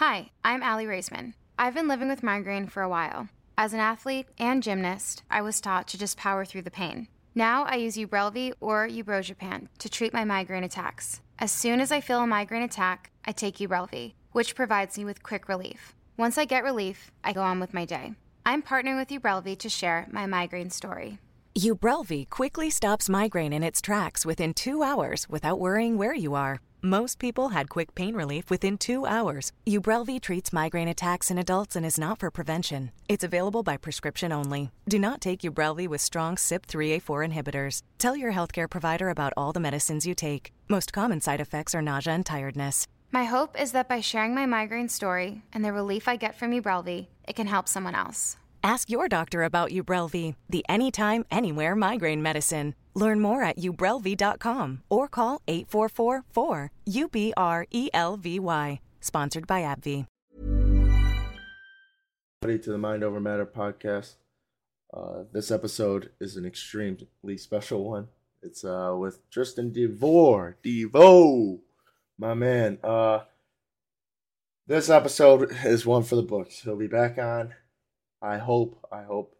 Hi, I'm Aly Raisman. I've been living with migraine for a while. As an athlete and gymnast, I was taught to just power through the pain. Now I use Ubrelvy or Ubrogepant to treat my migraine attacks. As soon as I feel a migraine attack, I take Ubrelvy, which provides me with quick relief. Once I get relief, I go on with my day. I'm partnering with Ubrelvy to share my migraine story. Ubrelvy quickly stops migraine in its tracks within two hours without worrying where you are. Most people had quick pain relief within two hours. Ubrelvy treats migraine attacks in adults and is not for prevention. It's available by prescription only. Do not take Ubrelvy with strong CYP3A4 inhibitors. Tell your healthcare provider about all the medicines you take. Most common side effects are nausea and tiredness. My hope is that by sharing my migraine story and the relief I get from Ubrelvy, it can help someone else. Ask your doctor about Ubrelvy, the anytime, anywhere migraine medicine. Learn more at ubrelvy.com or call 844-4-UBRELVY. Sponsored by AbbVie. to the Mind Over Matter podcast. Uh, this episode is an extremely special one. It's uh, with Tristen DeVore, Devo, my man. Uh, this episode is one for the books. He'll be back on I hope, I hope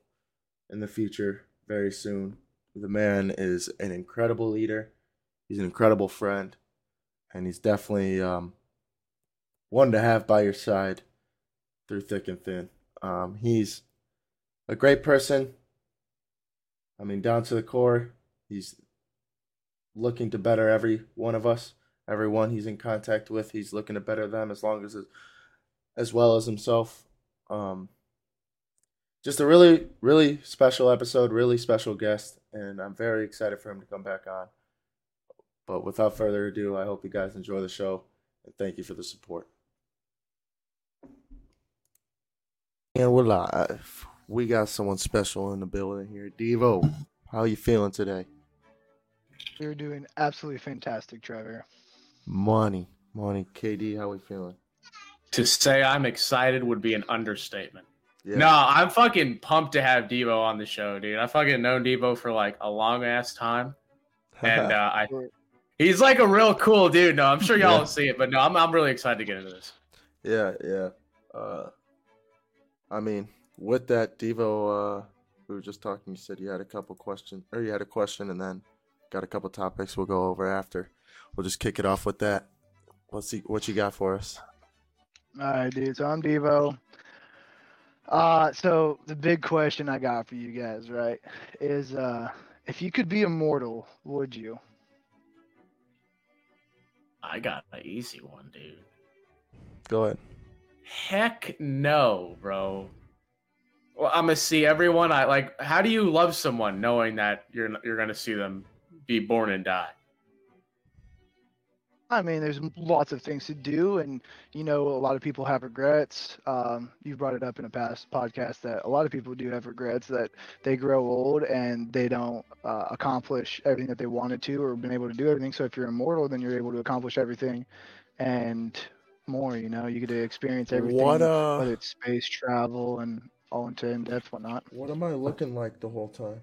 in the future, very soon. The man is an incredible leader. He's an incredible friend, and he's definitely um, one to have by your side through thick and thin. Um, he's a great person. I mean, down to the core, he's looking to better every one of us, everyone he's in contact with. He's looking to better them as long as as well as himself. Um, just a really, really special episode, really special guest, and I'm very excited for him to come back on. But without further ado, I hope you guys enjoy the show, and thank you for the support. And we're live. We got someone special in the building here. Devo, how are you feeling today? You're doing absolutely fantastic, Trevor. Money, money. KD, how we feeling? To say I'm excited would be an understatement. Yeah. No, I'm fucking pumped to have Devo on the show, dude. I fucking known Devo for like a long ass time, and uh, I he's like a real cool dude. No, I'm sure y'all yeah. will see it, but no, I'm I'm really excited to get into this. Yeah, yeah. Uh, I mean, with that, Devo, uh, we were just talking. You said you had a couple questions, or you had a question, and then got a couple topics we'll go over after. We'll just kick it off with that. Let's see what you got for us. All right, dude. So I'm Devo. Uh, so the big question I got for you guys, right, is uh, if you could be immortal, would you? I got an easy one, dude. Go ahead. Heck no, bro. Well, I'm gonna see everyone. I like. How do you love someone knowing that you're you're gonna see them be born and die? I mean, there's lots of things to do, and you know, a lot of people have regrets. Um, you brought it up in a past podcast that a lot of people do have regrets that they grow old and they don't uh, accomplish everything that they wanted to or been able to do everything. So if you're immortal, then you're able to accomplish everything and more. You know, you get to experience everything, what, uh, whether it's space travel and all into in depth, whatnot. What am I looking like the whole time?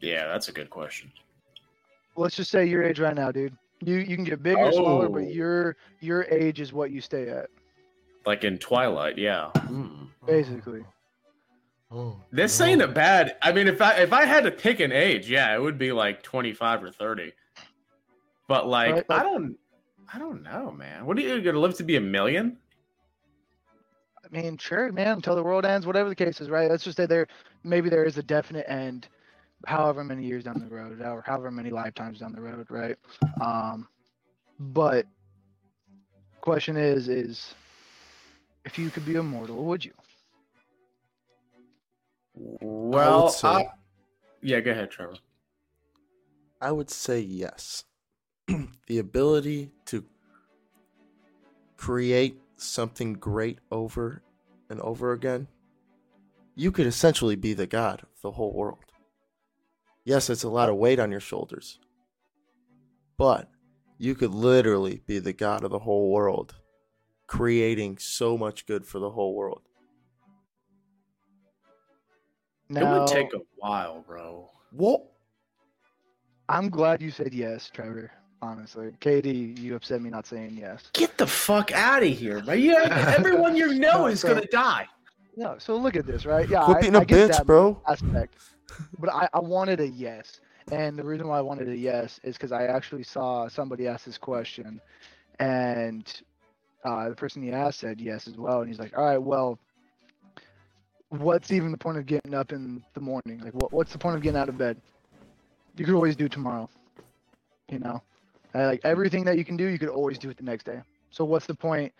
Yeah, that's a good question. Let's just say your age right now, dude. You you can get bigger, oh. smaller, but oh. your your age is what you stay at. Like in Twilight, yeah. Mm. Basically. Oh, this ain't a bad. I mean, if I if I had to pick an age, yeah, it would be like twenty five or thirty. But like, right, like, I don't, I don't know, man. What are you gonna live to be a million? I mean, sure, man. Until the world ends, whatever the case is, right? Let's just say there, maybe there is a definite end however many years down the road, or however many lifetimes down the road, right? Um, but question is, is if you could be immortal, would you? Well, I say, I, yeah, go ahead, Trevor. I would say yes. the ability to create something great over and over again, you could essentially be the god of the whole world. Yes, it's a lot of weight on your shoulders. But you could literally be the god of the whole world, creating so much good for the whole world. Now, it would take a while, bro. What? I'm glad you said yes, Trevor. honestly. KD, you upset me not saying yes. Get the fuck out of here, bro. Yeah, everyone you know no, is so, gonna die. No, so look at this, right? Yeah, Quit being I, a I bitch, bro. Aspect, but I, I wanted a yes, and the reason why I wanted a yes is because I actually saw somebody ask this question, and uh, the person he asked said yes as well, and he's like, all right, well, what's even the point of getting up in the morning? Like, what, what's the point of getting out of bed? You could always do tomorrow. You know, like everything that you can do, you could always do it the next day. So what's the point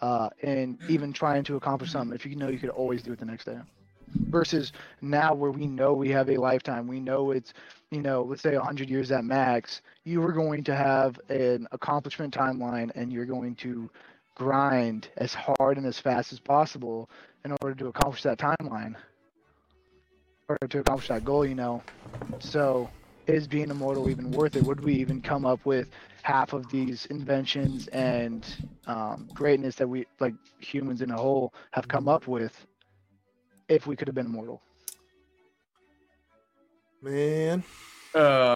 uh, in even trying to accomplish something if you know you could always do it the next day? Versus now, where we know we have a lifetime, we know it's you know, let's say 100 years at max, you are going to have an accomplishment timeline, and you're going to grind as hard and as fast as possible in order to accomplish that timeline or to accomplish that goal, you know. So, is being immortal even worth it? Would we even come up with half of these inventions and um, greatness that we, like humans in a whole, have come up with if we could have been immortal? Man. Uh,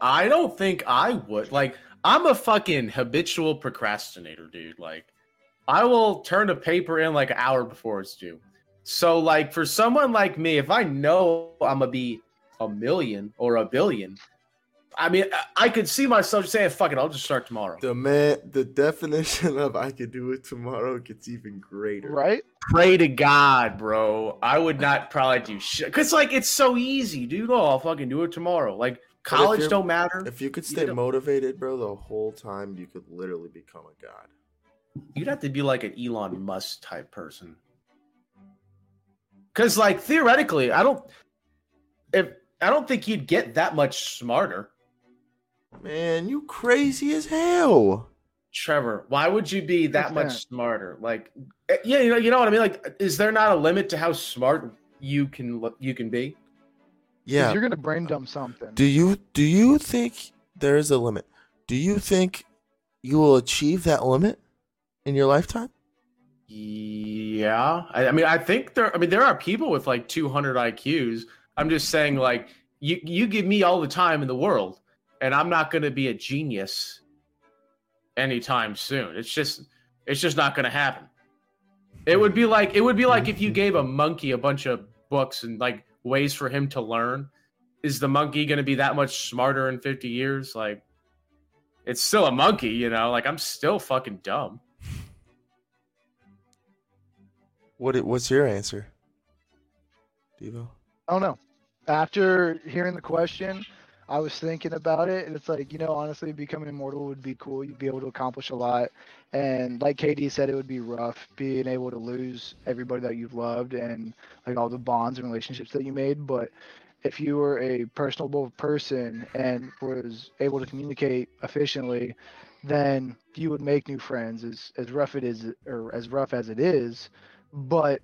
I don't think I would. Like, I'm a fucking habitual procrastinator, dude. Like, I will turn a paper in like an hour before it's due. So, like, for someone like me, if I know I'm gonna be a million or a billion, I mean, I could see myself saying, "Fuck it, I'll just start tomorrow." The man, the definition of "I could do it tomorrow" gets even greater, right? Pray to God, bro. I would not probably do shit because, like, it's so easy, dude. Oh, I'll fucking do it tomorrow. Like, college don't matter. If you could stay you motivated, bro, the whole time, you could literally become a god. You'd have to be like an Elon Musk type person. Cause like theoretically, I don't if I don't think you'd get that much smarter. Man, you crazy as hell. Trevor, why would you be that much smarter? Like eh, yeah, you know, you know what I mean? Like is there not a limit to how smart you can you can be? Yeah. You're going to brain dump something. Do you do you think there is a limit? Do you think you will achieve that limit? in your lifetime? Yeah, I, I, mean, I think there. I mean, there are people with like 200 IQs. I'm just saying, like, you you give me all the time in the world, and I'm not going to be a genius anytime soon. It's just, it's just not going to happen. It would be like it would be like if you mm-hmm. gave a monkey a bunch of books and like ways for him to learn. Is the monkey going to be that much smarter in 50 years? Like, it's still a monkey, you know. Like, I'm still fucking dumb. What what's your answer, Devo? I don't know. After hearing the question, I was thinking about it, and it's like you know, honestly, becoming immortal would be cool. You'd be able to accomplish a lot, and like KD said, it would be rough being able to lose everybody that you've loved and like all the bonds and relationships that you made. But if you were a personable person and was able to communicate efficiently, then you would make new friends. As as rough it is, or as rough as it is, but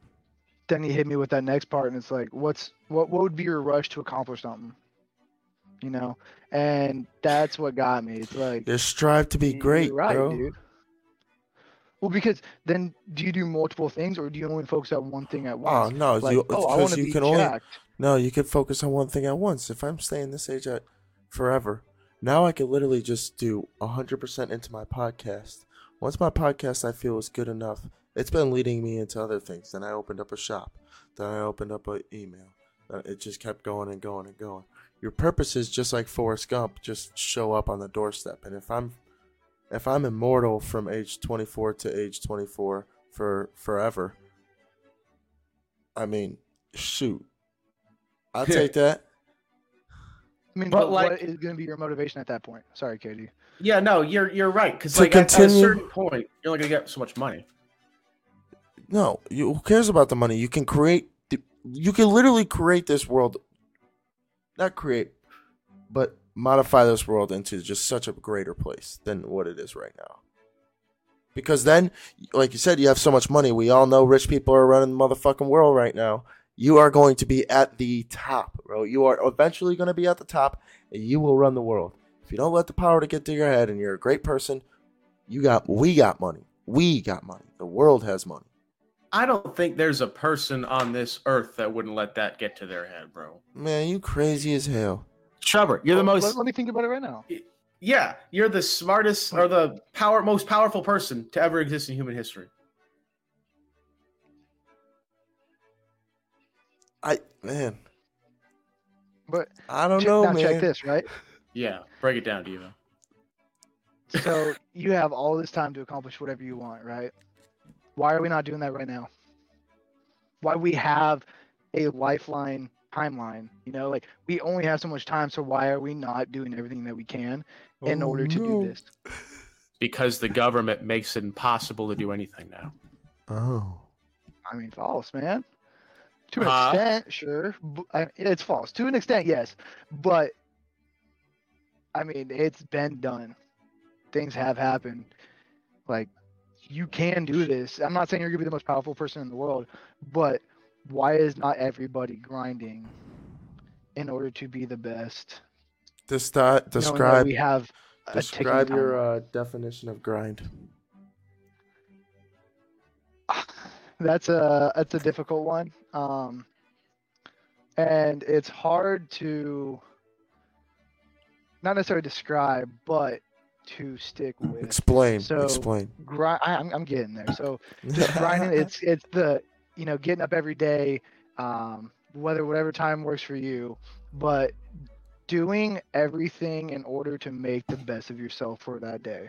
then he hit me with that next part, and it's like, what's what? What would be your rush to accomplish something? You know, and that's what got me. It's like just strive to be great, right, bro. dude. Well, because then do you do multiple things, or do you only focus on one thing at oh, once? Oh no, like, you, oh, I want to be can only no, you can focus on one thing at once. If I'm staying this age at forever, now I can literally just do hundred percent into my podcast. Once my podcast I feel is good enough, it's been leading me into other things. Then I opened up a shop. Then I opened up an email. It just kept going and going and going. Your purpose is just like Forrest Gump, just show up on the doorstep. And if I'm if I'm immortal from age 24 to age 24 for forever, I mean, shoot, I'll take that. I mean, but, but like, what is going to be your motivation at that point? Sorry, KD. Yeah, no, you're you're right because like continue... at, at a certain point, you're only going to get so much money. No, you, who cares about the money? You can create. You can literally create this world. Not create, but modify this world into just such a greater place than what it is right now. Because then, like you said, you have so much money. We all know rich people are running the motherfucking world right now. You are going to be at the top, bro. You are eventually going to be at the top, and you will run the world. If you don't let the power to get to your head, and you're a great person, you got. We got money. We got money. The world has money. I don't think there's a person on this earth that wouldn't let that get to their head, bro. Man, you crazy as hell. Trevor, you're the oh, most. Let, let, me think about it right now. Yeah, you're the smartest or the power most powerful person to ever exist in human history. I man. But I don't know, now man. check this, right? Yeah, break it down, Devo. So you have all this time to accomplish whatever you want, right? Why are we not doing that right now? Why we have a lifeline timeline? You know, like we only have so much time, so why are we not doing everything that we can in Oh, order to oh, no. do this? Because the government makes it impossible to do anything now. Oh. I mean, false, man. To an Huh? extent, sure. it's false. To an extent, yes. But, I mean, it's been done. Things have happened. Like, you can do this. I'm not saying you're going to be the most powerful person in the world, but why is not everybody grinding in order to be the best? Knowing that describe we have describe your uh, definition of grind. that's a that's a difficult one um and it's hard to not necessarily describe but to stick with Explain. So- explain. grind I, I'm, I'm getting there so just grinding it's it's the you know getting up every day um whether whatever time works for you but doing everything in order to make the best of yourself for that day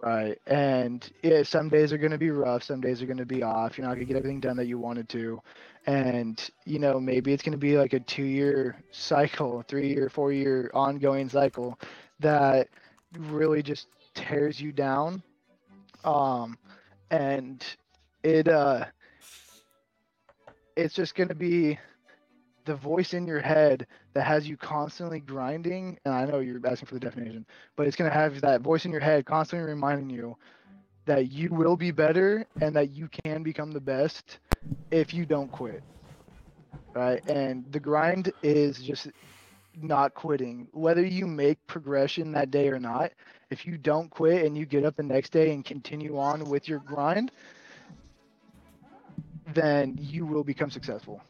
right and yeah, some days are going to be rough some days are going to be off you're not going to get everything done that you wanted to and you know maybe it's going to be like a two year cycle three year four year ongoing cycle that really just tears you down. Um and it uh it's just going to be the voice in your head that has you constantly grinding. And i know you're asking for the definition but it's going to have that voice in your head constantly reminding you that you will be better and that you can become the best if you don't quit right? And the grind is just not quitting whether you make progression that day or not if you don't quit and you get up the next day and continue on with your grind then you will become successful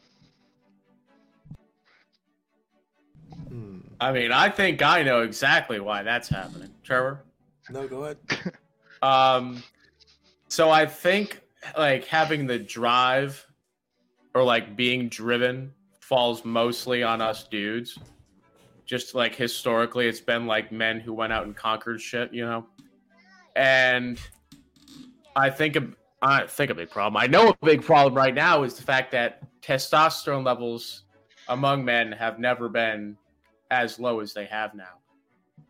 Hmm. I mean, I think I know exactly why that's happening. Trevor? No, go ahead. Um, so I think like having the drive or like being driven falls mostly on us dudes. Just like historically, it's been like men who went out and conquered shit, you know. And I think a, I think a big problem. I know a big problem right now is the fact that testosterone levels among men have never been as low as they have now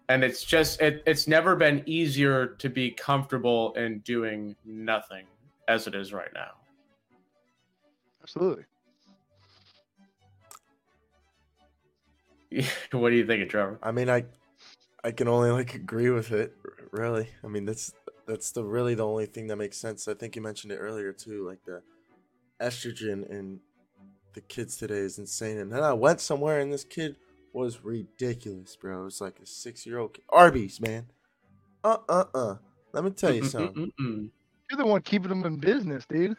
and it's just it, it's never been easier to be comfortable in doing nothing as it is right now absolutely what do you think of trevor I mean, I, I can only like agree with it. Really, I mean that's that's the really the only thing that makes sense. I think you mentioned it earlier too, like the estrogen in the kids today is insane. And then I went somewhere and this kid was ridiculous, bro. It was like a six year old kid. Arby's, man. Uh uh uh. Let me tell you something. You're the one keeping them in business dude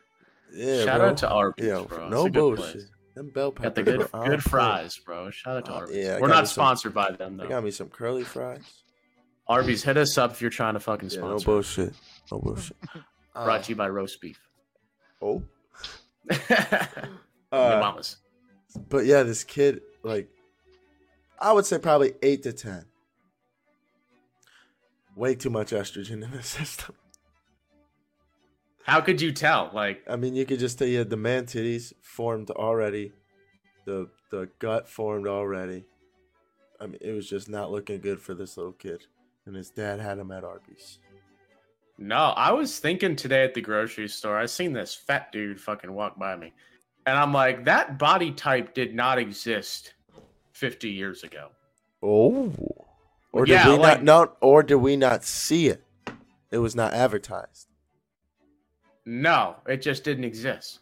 Yeah, shout bro. out to Arby's, Yo, bro. no It's a good bullshit. place. Them bell Got the peppers good good fries, bro. Shout out to Uh, Arby's. yeah, I We're got not me some- sponsored by them They though. got me some curly fries. Arby's, hit us up if you're trying to fucking Yeah, no sponsor. bullshit. No bullshit. Brought to you by roast beef. Oh. Your Uh, mamas. but yeah, this kid, like, I would say probably eight to ten. Way too much estrogen in the system. How could you tell? Like, I mean, you could just tell you had the man titties formed already, the the gut formed already. I mean, it was just not looking good for this little kid, and his dad had him at Arby's. No, I was thinking today at the grocery store, I seen this fat dude fucking walk by me. And I'm like, that body type did not exist 50 years ago. Oh, or did Yeah, we like- not? No, or did we not see it? It was not advertised. No, it just didn't exist.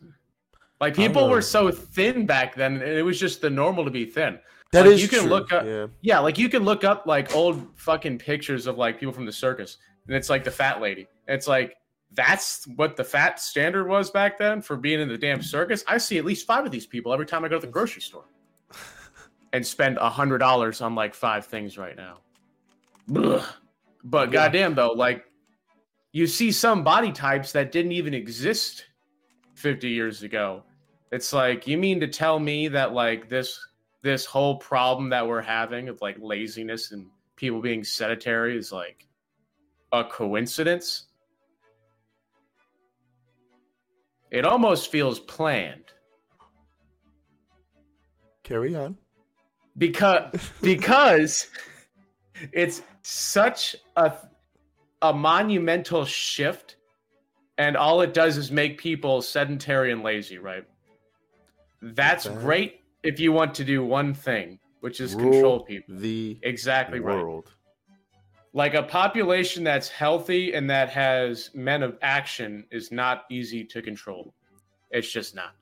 Like people were so thin back then, and it was just the normal to be thin. That Like, is you can true. look up- yeah. Yeah, like you can look up like old fucking pictures of like people from the circus, and it's like the fat lady. It's like that's what the fat standard was back then for being in the damn circus. I see at least five of these people every time I go to the grocery store, and spend a hundred dollars on like five things right now. But yeah. goddamn though, like you see some body types that didn't even exist 50 years ago. It's like you mean to tell me that like this this whole problem that we're having of like laziness and people being sedentary is like a coincidence? It almost feels planned. Carry on. Because because it's such a a monumental shift and all it does is make people sedentary and lazy, right? That's okay. great if you want to do one thing, which is Rule control people. The exactly world. right. Like a population that's healthy and that has men of action is not easy to control. It's just not.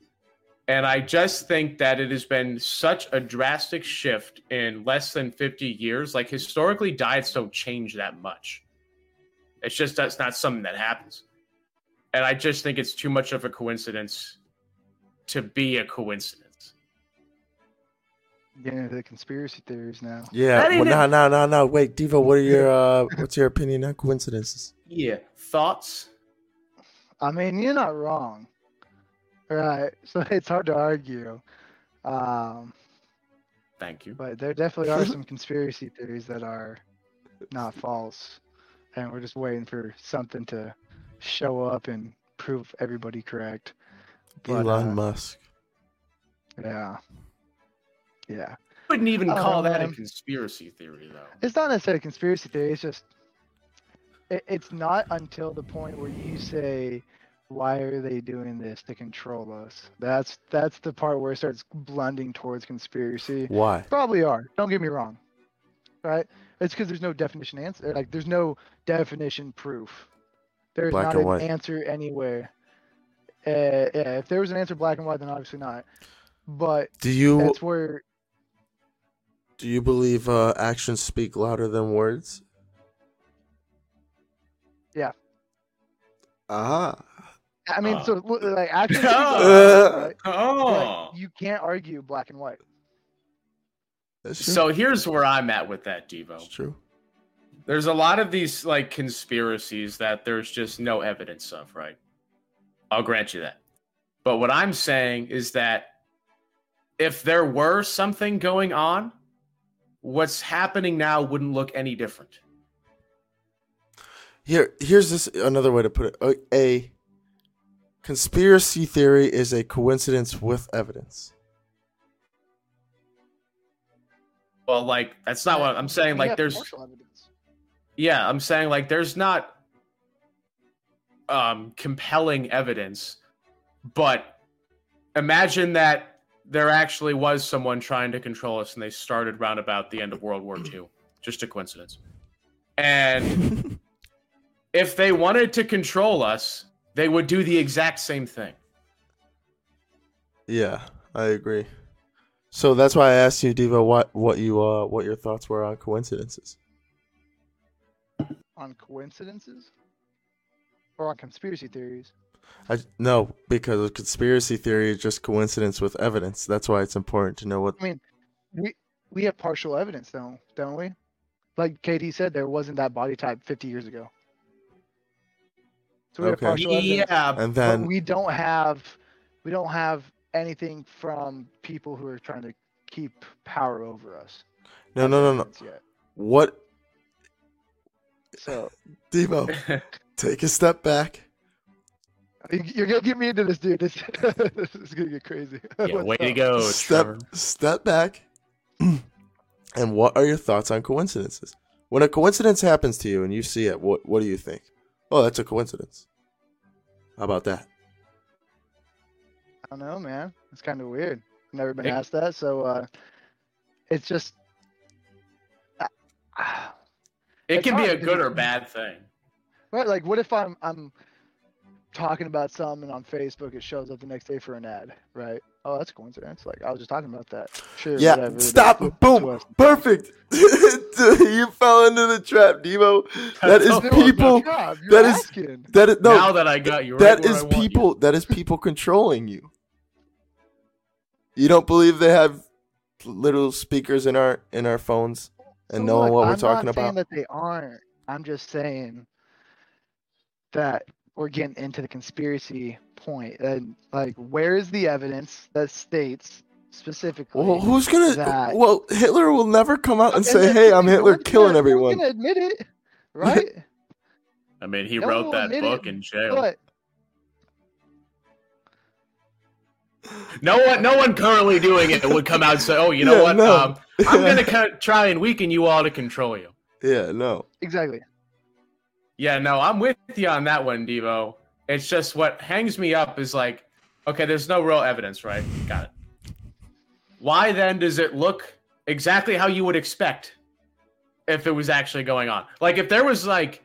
And I just think that it has been such a drastic shift in less than 50 years. Like historically, diets don't change that much. It's just that's not something that happens. And I just think it's too much of a coincidence to be a coincidence. Yeah, the conspiracy theories now. Yeah, well, no, no, no, no. Wait, Devo, what are your uh, what's your opinion on coincidences? Yeah, thoughts. I mean, you're not wrong, right? So it's hard to argue. Um, Thank you. But there definitely are some conspiracy theories that are not false and we're just waiting for something to show up and prove everybody correct. But, Elon uh, Musk. Yeah. Yeah. I wouldn't even call that a conspiracy theory, though. It's not necessarily a conspiracy theory. It's just, it, it's not until the point where you say, why are they doing this to control us? That's that's the part where it starts blending towards conspiracy. Why? Probably are. Don't get me wrong. Right? It's because there's no definition answer. Like there's no definition proof. There's black not an white. answer anywhere. Uh, yeah, if there was an answer black and white, then obviously not. But do you? That's where. Do you believe uh, actions speak louder than words? Yeah. Ah. I mean, uh. so like actions. oh. Right? oh. Like, you can't argue black and white. So here's where I'm at with that, Devo. It's true. There's a lot of these like conspiracies that there's just no evidence of, right? I'll grant you that. But what I'm saying is that if there were something going on, what's happening now wouldn't look any different. Here, here's this another way to put it. A conspiracy theory is a coincidence with evidence. Well, like that's not what I'm saying. Like there's Yeah, I'm saying like there's not um compelling evidence, but imagine that there actually was someone trying to control us and they started round about the end of World War II. Just a coincidence. And if they wanted to control us, they would do the exact same thing. Yeah, I agree. So that's why I asked you, Devo, what what you uh what your thoughts were on coincidences. On coincidences, or on conspiracy theories? I no, because a conspiracy theory is just coincidence with evidence. That's why it's important to know what. I mean, we we have partial evidence, though, don't we? Like KD said, there wasn't that body type 50 years ago. So we okay. have partial evidence. Yeah, and then we don't have we don't have anything from people who are trying to keep power over us. No, no, no, no. Yet. What? So, Devo, take a step back. You're gonna get me into this, dude. This, this is gonna get crazy. Yeah, way up? to go. Step, Trevor. step back. and what are your thoughts on coincidences? When a coincidence happens to you and you see it, what what do you think? Oh, that's a coincidence. How about that? Don't know, man. It's kind of weird. Never been it, asked that, so uh, it's just. Uh, it it's can be a good or bad thing. Right, like what if I'm I'm talking about something on Facebook, it shows up the next day for an ad, right? Oh, that's a coincidence. Like I was just talking about that. Sure. Yeah. Whatever. Stop. Boom. Perfect. you fell into the trap, Devo. That is people. That is asking. that is no. Now that I got you, right that is people. You. That is people controlling you. You don't believe they have little speakers in our in our phones? and so knowing look, what we're I'm talking about? I'm not saying that they aren't. I'm just saying that we're getting into the conspiracy point and like where is the evidence that states specifically well who's gonna that... well hitler will never come out and, say hey i'm hitler killing gonna, everyone gonna admit it right i mean he no wrote that book it, in jail but... no one no one currently doing it would come out and say oh you know yeah, what no. um, i'm gonna try and weaken you all to control you yeah no exactly yeah, no, I'm with you on that one, Devo. It's just what hangs me up is like, okay, there's no real evidence, right? Got it. Why then does it look exactly how you would expect if it was actually going on? Like, if there was like,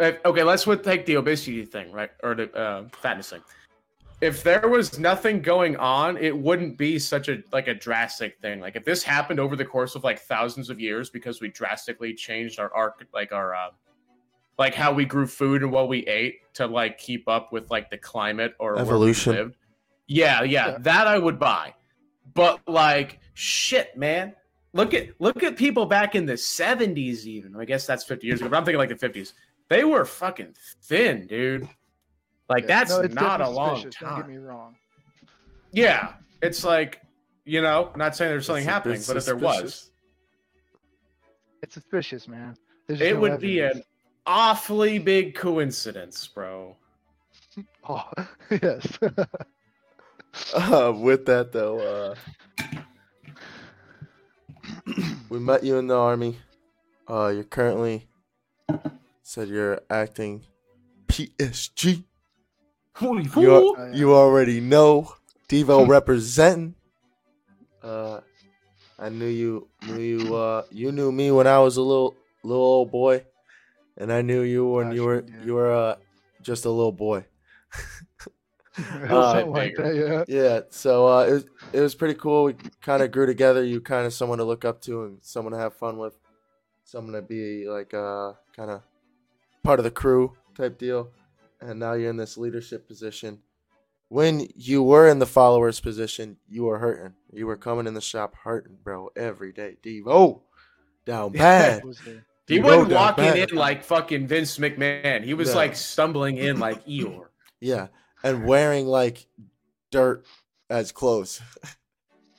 if, okay, let's take the obesity thing, right, or the uh, fatness thing. If there was nothing going on, it wouldn't be such a like a drastic thing. Like if this happened over the course of like thousands of years because we drastically changed our arc, like our uh, like how we grew food and what we ate to like keep up with like the climate or evolution. Yeah, yeah, yeah, that I would buy. But like shit, man. Look at look at people back in the 70s even. I guess that's 50 years ago, but I'm thinking like the 50s. They were fucking thin, dude. Like yeah, that's no, not a long suspicious. time. Don't get me wrong. Yeah, it's like you know, not saying there's something it's happening, but if there was, it's suspicious, man. it no would evidence. be an awfully big coincidence, bro. Oh, yes. uh, with that though, uh, we met you in the army. Uh, you're currently said you're acting PSG. Holy fool! You, you already know Devo representing. Uh, I knew you knew you uh you knew me when I was a little little old boy and I knew you when you were you were uh, just a little boy. uh, like that, yeah. Yeah. So uh, it was it was pretty cool. We kind of grew together. You kind of someone to look up to and someone to have fun with, someone to be like uh kind of part of the crew type deal. And now you're in this leadership position. When you were in the followers position, you were hurting. You were coming in the shop hurting, bro, every day. Devo down bad. He wasn't walking in like fucking Vince McMahon. He was like stumbling in like Eeyore. Yeah, and wearing like dirt as clothes.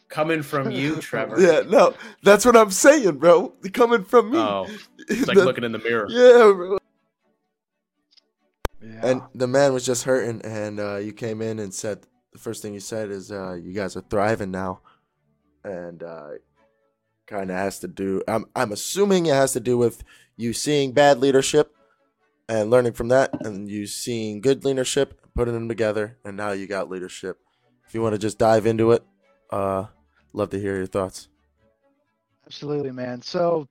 Coming from you, Trevor. Yeah, no, that's what I'm saying, bro. Coming from me. Oh, it's like the, looking in the mirror. Yeah, bro. Yeah. And the man was just hurting, and uh, you came in and said the first thing you said is, uh, "You guys are thriving now," and uh, kind of has to do. I'm I'm assuming it has to do with you seeing bad leadership and learning from that, and you seeing good leadership, putting them together, and now you got leadership. If you want to just dive into it, uh, love to hear your thoughts. Absolutely, man. So,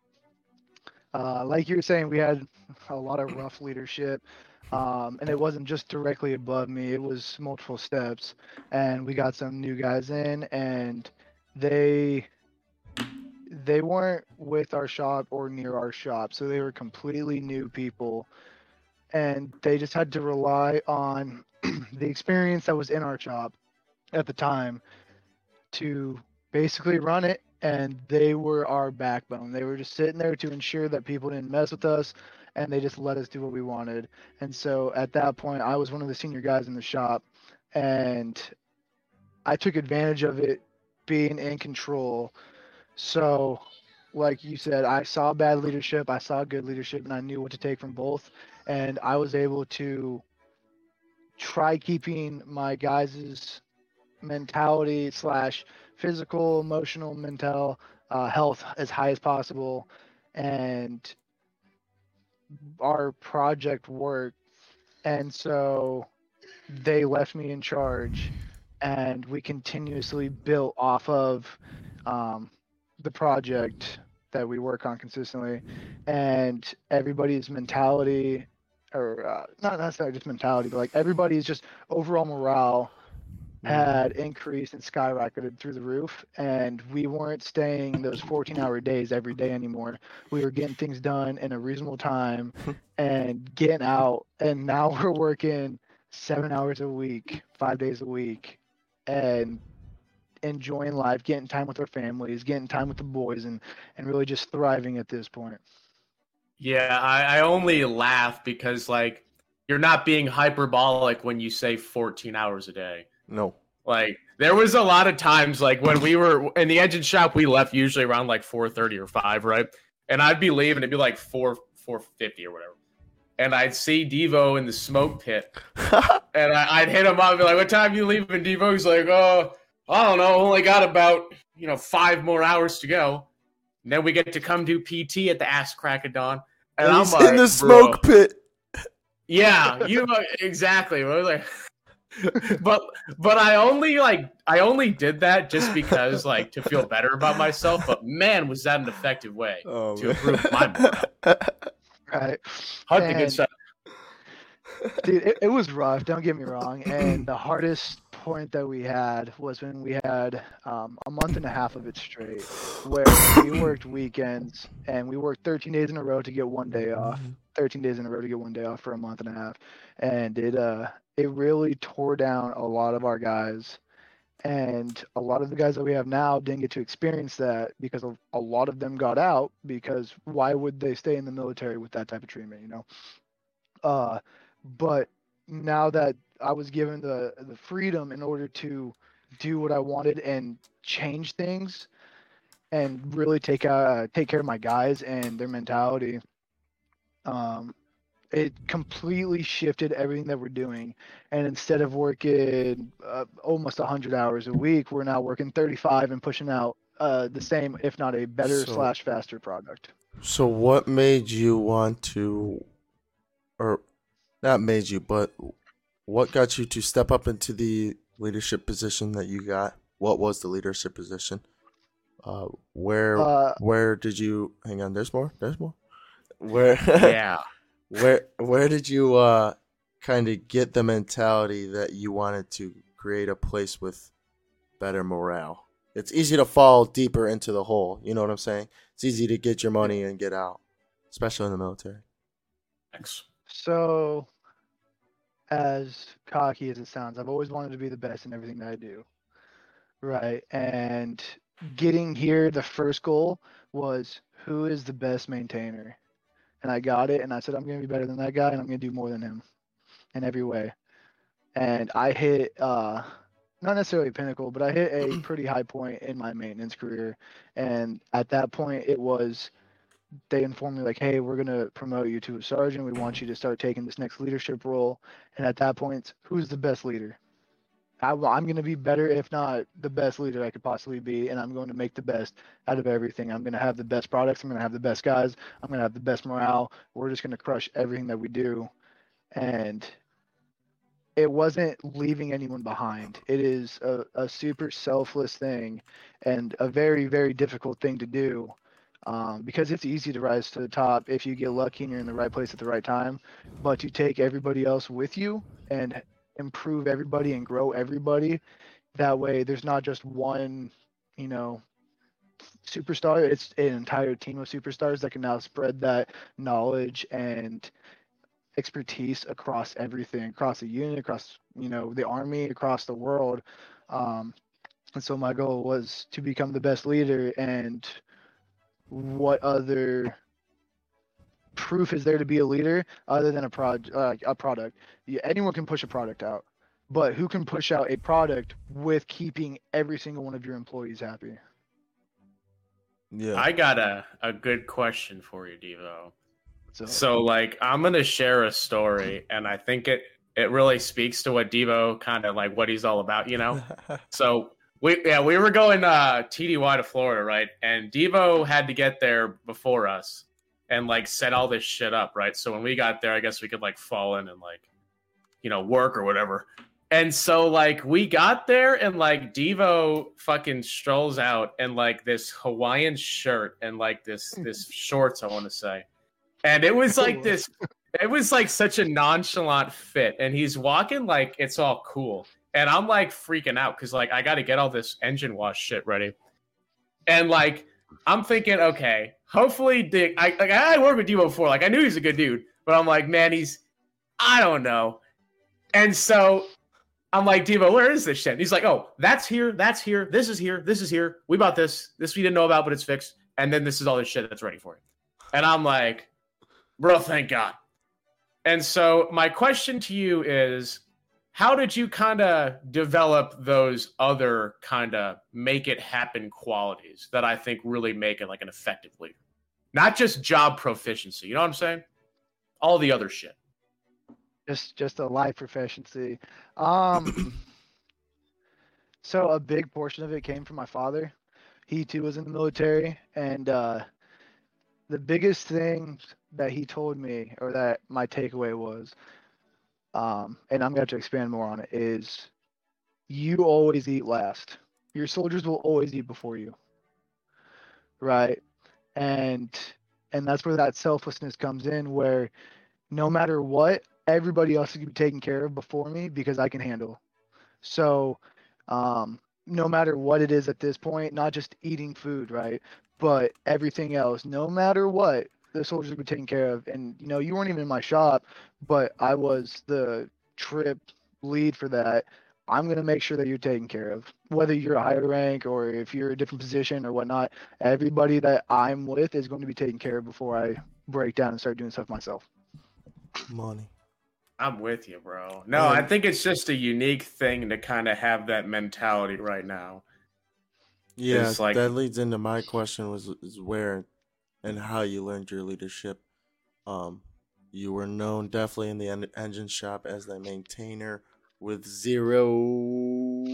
uh, like you were saying, we had a lot of rough leadership. Um, and it wasn't just directly above me it was multiple steps and we got some new guys in and they they weren't with our shop or near our shop, so they were completely new people, and they just had to rely on the experience that was in our shop at the time to basically run it and they were our backbone. They were just sitting there to ensure that people didn't mess with us and they just let us do what we wanted. And so at that point I was one of the senior guys in the shop and I took advantage of it being in control so, like you said, I saw bad leadership, I saw good leadership, and I knew what to take from both. And I was able to try keeping my guys' mentality slash physical, emotional, mental uh, health as high as possible. And our project worked. And so they left me in charge. And we continuously built off of um, the project that we work on consistently, and everybody's mentality, or uh, not necessarily just mentality, but like everybody's just overall morale. Mm. had increased and skyrocketed through the roof and we weren't staying those 14 hour days every day anymore we were getting things done in a reasonable time and getting out and now we're working seven hours a week five days a week and enjoying life, getting time with our families, getting time with the boys, and and really just thriving at this point. Yeah, I, I only laugh because like you're not being hyperbolic when you say 14 hours a day. No. Like there was a lot of times like when we were in the engine shop, we left usually around like 4:30 or 5, right? And I'd be leaving, it'd be like 4 450 or whatever. And I'd see Devo in the smoke pit. and I, would hit him up and be like, What time you leaving, Devo? He's like, Oh, I don't know, only got about, you know, five more hours to go. And then we get to come do PT at the ass crack of dawn. And, and I'm like, in the smoke pit. Yeah, you uh, exactly. I was like but but I only like I only did that just because like to feel better about myself. But man, was that an effective way oh, to man. improve my morale. Right, hunting and, stuff. Dude, it, it was rough. Don't get me wrong. And the hardest point that we had was when we had um, a month and a half of it straight, where we worked weekends and we worked 13 days in a row to get one day off. Mm-hmm. 13 days in a row to get one day off for a month and a half, and it uh it really tore down a lot of our guys. And a lot of the guys that we have now didn't get to experience that because a lot of them got out because why would they stay in the military with that type of treatment, you know? Uh, but now that I was given the the freedom in order to do what I wanted and change things and really take uh take care of my guys and their mentality, um, it completely shifted everything that we're doing. And instead of working uh, almost 100 hours a week we're now working 35 and pushing out uh, the same if not a better so, slash faster product. So what made you want to or not made you but what got you to step up into the leadership position that you got? What was the leadership position? Uh, where uh, where did you hang on there's more there's more where yeah where where did you uh kind of get the mentality that you wanted to create a place with better morale? It's easy to fall deeper into the hole. You know what I'm saying? It's easy to get your money and get out, especially in the military. Thanks. So, as cocky as it sounds, I've always wanted to be the best in everything that I do. Right. And getting here, the first goal was who is the best maintainer? And I got it. And I said, I'm going to be better than that guy, and I'm going to do more than him in every way. And I hit, uh, not necessarily a pinnacle, but I hit a pretty high point in my maintenance career. And at that point, it was they informed me like, "Hey, we're gonna promote you to a sergeant. We want you to start taking this next leadership role." And at that point, who's the best leader? I, am going to be better, if not the best leader I could possibly be, and I'm going to make the best out of everything. I'm going to have the best products. I'm going to have the best guys. I'm going to have the best morale. We're just going to crush everything that we do, and it wasn't leaving anyone behind. It is a, a super selfless thing, and a very very difficult thing to do. Um, because it's easy to rise to the top if you get lucky and you're in the right place at the right time. But to take everybody else with you and improve everybody and grow everybody. That way, there's not just one, you know, superstar. It's an entire team of superstars that can now spread that knowledge and expertise across everything, across the unit, across you know the army, across the world. Um, and so my goal was to become the best leader. And what other proof is there to be a leader other than a prod uh, a product? Yeah, anyone can push a product out, but who can push out a product with keeping every single one of your employees happy? Yeah, I got a a good question for you, Devo. So, so like, I'm gonna share a story, and I think it it really speaks to what Devo kind of like what he's all about, you know. so we yeah we were going uh TDY to Florida, right? And Devo had to get there before us and like set all this shit up, right? So when we got there, I guess we could like fall in and like, you know, work or whatever. And so like we got there and like Devo fucking strolls out and like this Hawaiian shirt and like this this shorts, I want to say. And it was like this it was like such a nonchalant fit. And he's walking like it's all cool. And I'm like freaking out because like I gotta get all this engine wash shit ready. And like I'm thinking, okay, hopefully Dick. I like I worked with Devo before. Like I knew he's a good dude, but I'm like, man, he's I don't know. And so I'm like, Devo, where is this shit? And he's like, oh, that's here, that's here, this is here, this is here. We bought this. This we didn't know about, but it's fixed. And then this is all this shit that's ready for you. And I'm like, bro, thank God. And so my question to you is how did you kind of develop those other kind of make it happen qualities that I think really make it like an effective leader? Not just job proficiency, you know what I'm saying? All the other shit. Just just a life proficiency. Um so a big portion of it came from my father. He too was in the military and uh the biggest thing that he told me or that my takeaway was um, and I'm going to expand more on it, is you always eat last. Your soldiers will always eat before you. Right? And and that's where that selflessness comes in where no matter what, everybody else is going to be taken care of before me because I can handle. So, um, no matter what it is at this point, not just eating food, right? But everything else, no matter what, the soldiers would be taken care of. And you know, you weren't even in my shop, but I was the trip lead for that. I'm gonna make sure that you're taken care of, whether you're a higher rank or if you're a different position or whatnot. Everybody that I'm with is going to be taken care of before I break down and start doing stuff myself. Money. I'm with you, bro. No, I think it's just a unique thing to kind of have that mentality right now. Yeah, like, that leads into my question was is where and how you learned your leadership. Um, you were known definitely in the en- engine shop as the maintainer with zero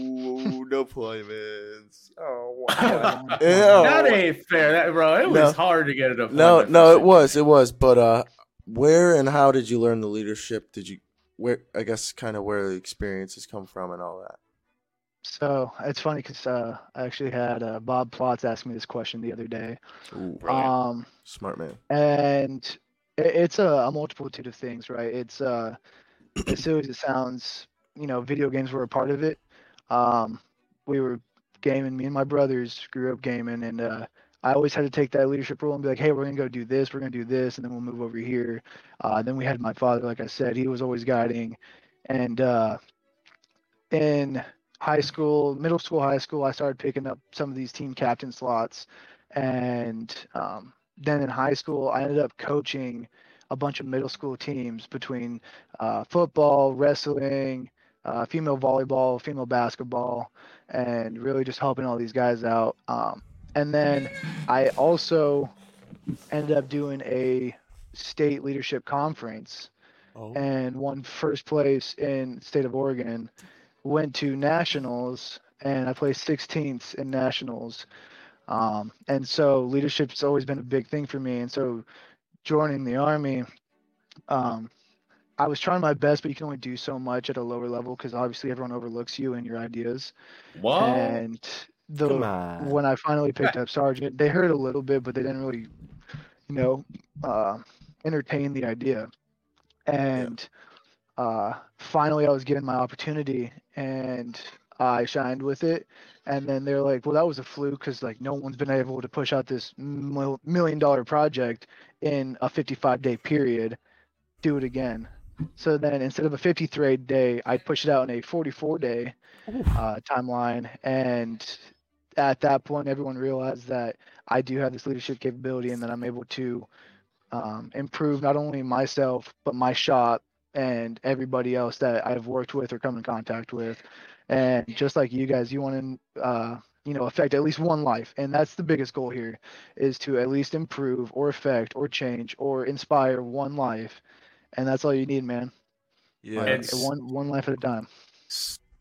deployments. Oh wow! that ain't fair, that, bro. It was no, hard to get a deployment. No, no, it was, it was. But uh, where and how did you learn the leadership? Did you where? I guess kind of where the experiences come from and all that. So it's funny because uh, I actually had uh, Bob Plotz ask me this question the other day. Ooh, um, smart man. And it, it's a, a, multitude of things, right? It's uh, as silly as it sounds, you know, video games were a part of it. Um, we were gaming. Me and my brothers grew up gaming, and uh, I always had to take that leadership role and be like, "Hey, we're gonna go do this. We're gonna do this, and then we'll move over here." Uh, then we had my father, like I said, he was always guiding, and uh, in high school, middle school, high school, I started picking up some of these team captain slots. And um, then in high school, I ended up coaching a bunch of middle school teams between uh, football, wrestling, uh, female volleyball, female basketball, and really just helping all these guys out. Um, and then I also ended up doing a state leadership conference oh. and won first place in state of Oregon went to nationals and I placed 16th in nationals. Um, and so leadership's always been a big thing for me. And so joining the army, um, I was trying my best, but you can only do so much at a lower level because obviously everyone overlooks you and your ideas. Whoa. And the when I finally picked up sergeant, they heard a little bit, but they didn't really, you know, uh, entertain the idea. And yeah uh, finally I was given my opportunity and I shined with it. And then they're like, well, that was a fluke because like no one's been able to push out this million dollar project in a 55 day period. Do it again. So then instead of a 53 day, I pushed it out in a 44 day uh, timeline. And at that point, everyone realized that I do have this leadership capability and that I'm able to um, improve not only myself, but my shop and everybody else that I've worked with or come in contact with. And just like you guys, you want to, uh, you know, affect at least one life. And that's the biggest goal here is to at least improve or affect or change or inspire one life. And that's all you need, man. Yeah. Like, one, one life at a time.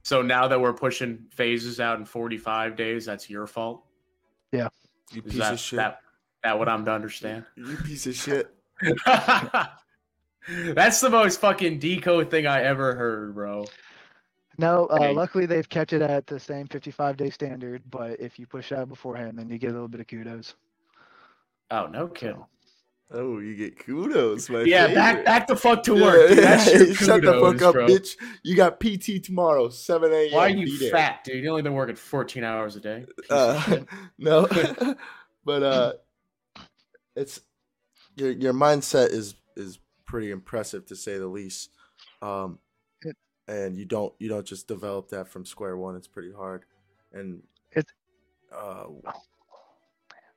So now that we're pushing phases out in 45 days, that's your fault. Yeah. You piece that, of shit. That, that what I'm to understand? You piece of shit. That's the most fucking decode thing I ever heard, bro. No, uh, luckily they've kept it at the same 55 day standard, but if you push out beforehand, then you get a little bit of kudos. Oh, no kidding. Oh, you get kudos, my Yeah, favorite. back back the fuck to work. Yeah, That's your kudos, Shut the fuck up, bro. bitch. You got PT tomorrow, 7 a.m. Why are you fat, dude? You only been working 14 hours a day. Uh, no, but uh, it's your your mindset is is pretty impressive to say the least. Um, and you don't you don't just develop that from square one. It's pretty hard, and it's uh,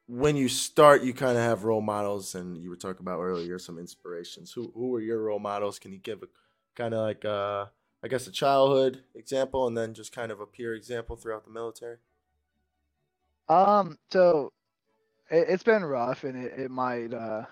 when you start, you kind of have role models, and you were talking about earlier some inspirations. Who who were your role models? Can you give a kind of like uh, I guess a childhood example, and then just kind of a peer example throughout the military? Um, so it, has been rough, and it, it might uh,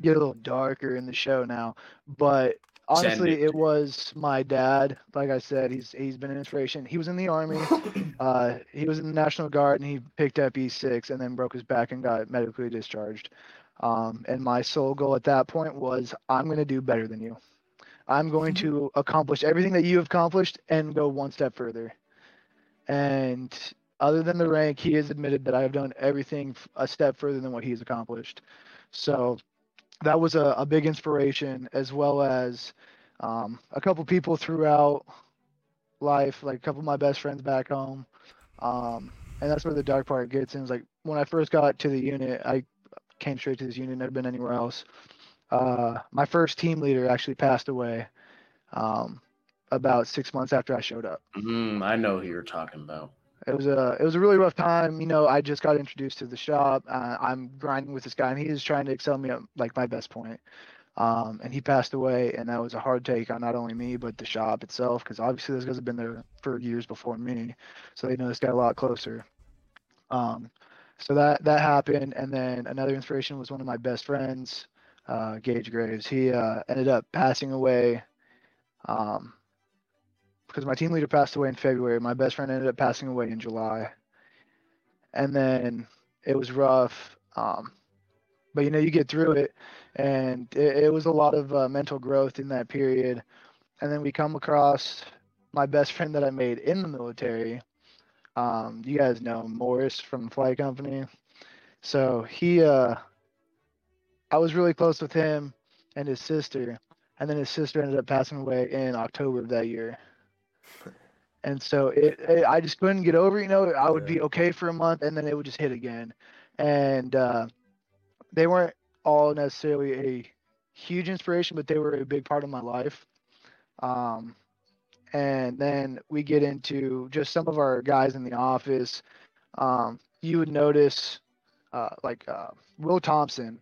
get a little darker in the show now, but honestly it. it. was my dad like i said he's he's been an inspiration he was in the army uh, he was in the national guard and he picked up e6 and then broke his back and got medically discharged um, and my sole goal at that point was i'm going to do better than you i'm going mm-hmm. to accomplish everything that you have accomplished and go one step further and other than the rank he has admitted that i have done everything a step further than what he's accomplished so that was a, a big inspiration, as well as um, a couple people throughout life, like a couple of my best friends back home. Um, and that's where the dark part gets in. It's like when I first got to the unit, I came straight to this unit, never been anywhere else. Uh, my first team leader actually passed away um, about six months after I showed up. Mm, I know who you're talking about it was a it was a really rough time. You know, I just got introduced to the shop. Uh, I'm grinding with this guy, and he is trying to excel me at like my best point. Um, and he passed away, and that was a hard take on not only me but the shop itself, because obviously those guys have been there for years before me, so they know this guy a lot closer. Um, so that that happened, and then another inspiration was one of my best friends, uh, Gage Graves. He uh, ended up passing away. Um, because my team leader passed away in February. My best friend ended up passing away in July, and then it was rough. Um, but you know, you get through it, and it, it was a lot of uh, mental growth in that period. And then we come across my best friend that I made in the military. Um, you guys know Morris from flight company. So he, uh, I was really close with him and his sister, and then his sister ended up passing away in October of that year and so it, it, I just couldn't get over. You know, I would yeah. be okay for a month, and then it would just hit again. And uh, they weren't all necessarily a huge inspiration, but they were a big part of my life. Um, and then we get into just some of our guys in the office. Um, you would notice, uh, like uh, Will Thompson,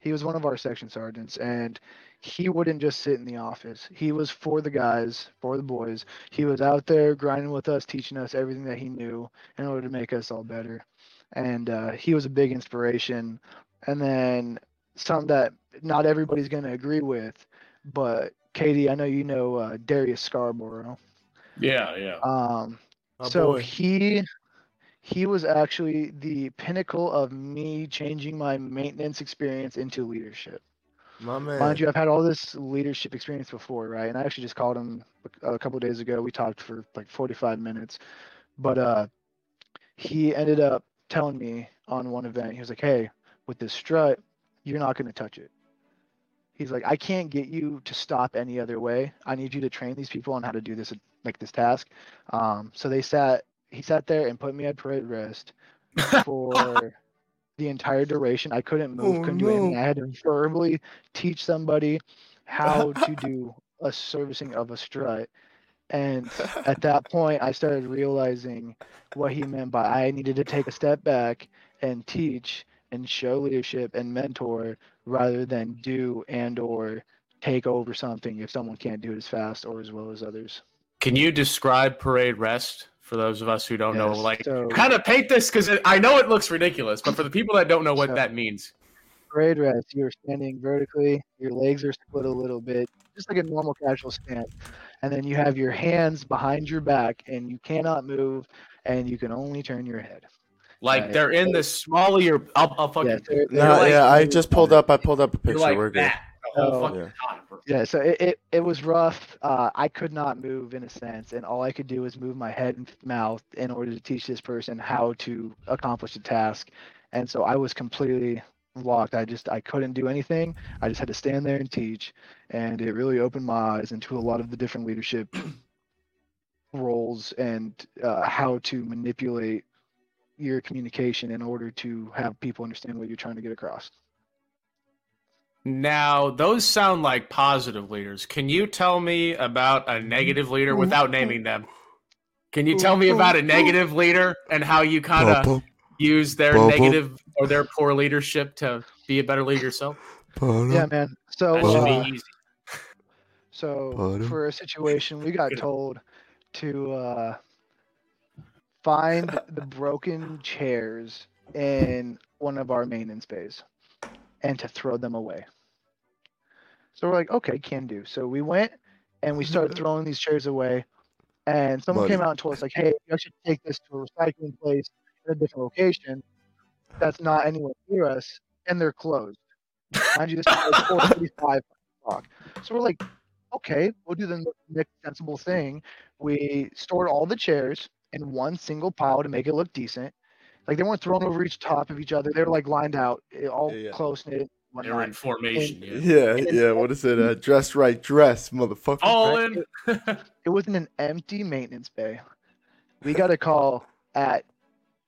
he was one of our section sergeants, and he wouldn't just sit in the office. He was for the guys, for the boys. He was out there grinding with us, teaching us everything that he knew in order to make us all better. And uh, he was a big inspiration. And then some that not everybody's going to agree with, but KD, I know you know uh, Darius Scarborough. Yeah, yeah. Um, oh, so boy. he he was actually the pinnacle of me changing my maintenance experience into leadership. My man. Mind you, I've had all this leadership experience before, right? And I actually just called him a couple days ago. We talked for like 45 minutes, but uh, he ended up telling me on one event, he was like, "Hey, with this strut, you're not going to touch it." He's like, "I can't get you to stop any other way. I need you to train these people on how to do this, like this task." Um, so they sat. He sat there and put me at parade rest for the entire duration. I couldn't oh, move, oh, couldn't do anything. I had to verbally teach somebody how to do a servicing of a strut. And at that point, I started realizing what he meant by I needed to take a step back and teach and show leadership and mentor rather than do and or take over something if someone can't do it as fast or as well as others. Can you describe parade rest for those of us who don't yes, know like so, kind of paint this because i know it looks ridiculous but for the people that don't know what so, that means. Parade rest you're standing vertically your legs are split a little bit just like a normal casual stand and then you have your hands behind your back and you cannot move and you can only turn your head. Like right. they're in the small of your i'll, I'll fucking yeah, they're, they're no, like, yeah i just pulled up i pulled up a picture like we're good. that whole yeah. time. Yeah, so it, it, it was rough. Uh, I could not move in a sense, and all I could do was move my head and mouth in order to teach this person how to accomplish a task. And so I was completely locked. I just I couldn't do anything. I just had to stand there and teach, and it really opened my eyes into a lot of the different leadership roles and uh, how to manipulate your communication in order to have people understand what you're trying to get across. Now, those sound like positive leaders. Can you tell me about a negative leader without naming them? Can you tell me about a negative leader and how you kind of use their negative or their poor leadership to be a better leader yourself? Yeah, man. So, uh, so for a situation, we got told to uh, find the broken chairs in one of our maintenance bays and to throw them away. So we're like, okay, can do. So we went and we started throwing these chairs away. And someone came out and told us, like, hey, you should take this to a recycling place in a different location that's not anywhere near us, and they're closed. Mind you, this is 4:35 o'clock. So we're like, okay, we'll do the next sensible thing. We stored all the chairs in one single pile to make it look decent. Like they weren't thrown over each top of each other. They were like lined out, eh, all yeah, yeah. close knit. They were in formation. And, yeah, yeah. yeah. What is it? Uh, dress right, dress, motherfucker. All in. it was in an empty maintenance bay. We got a call at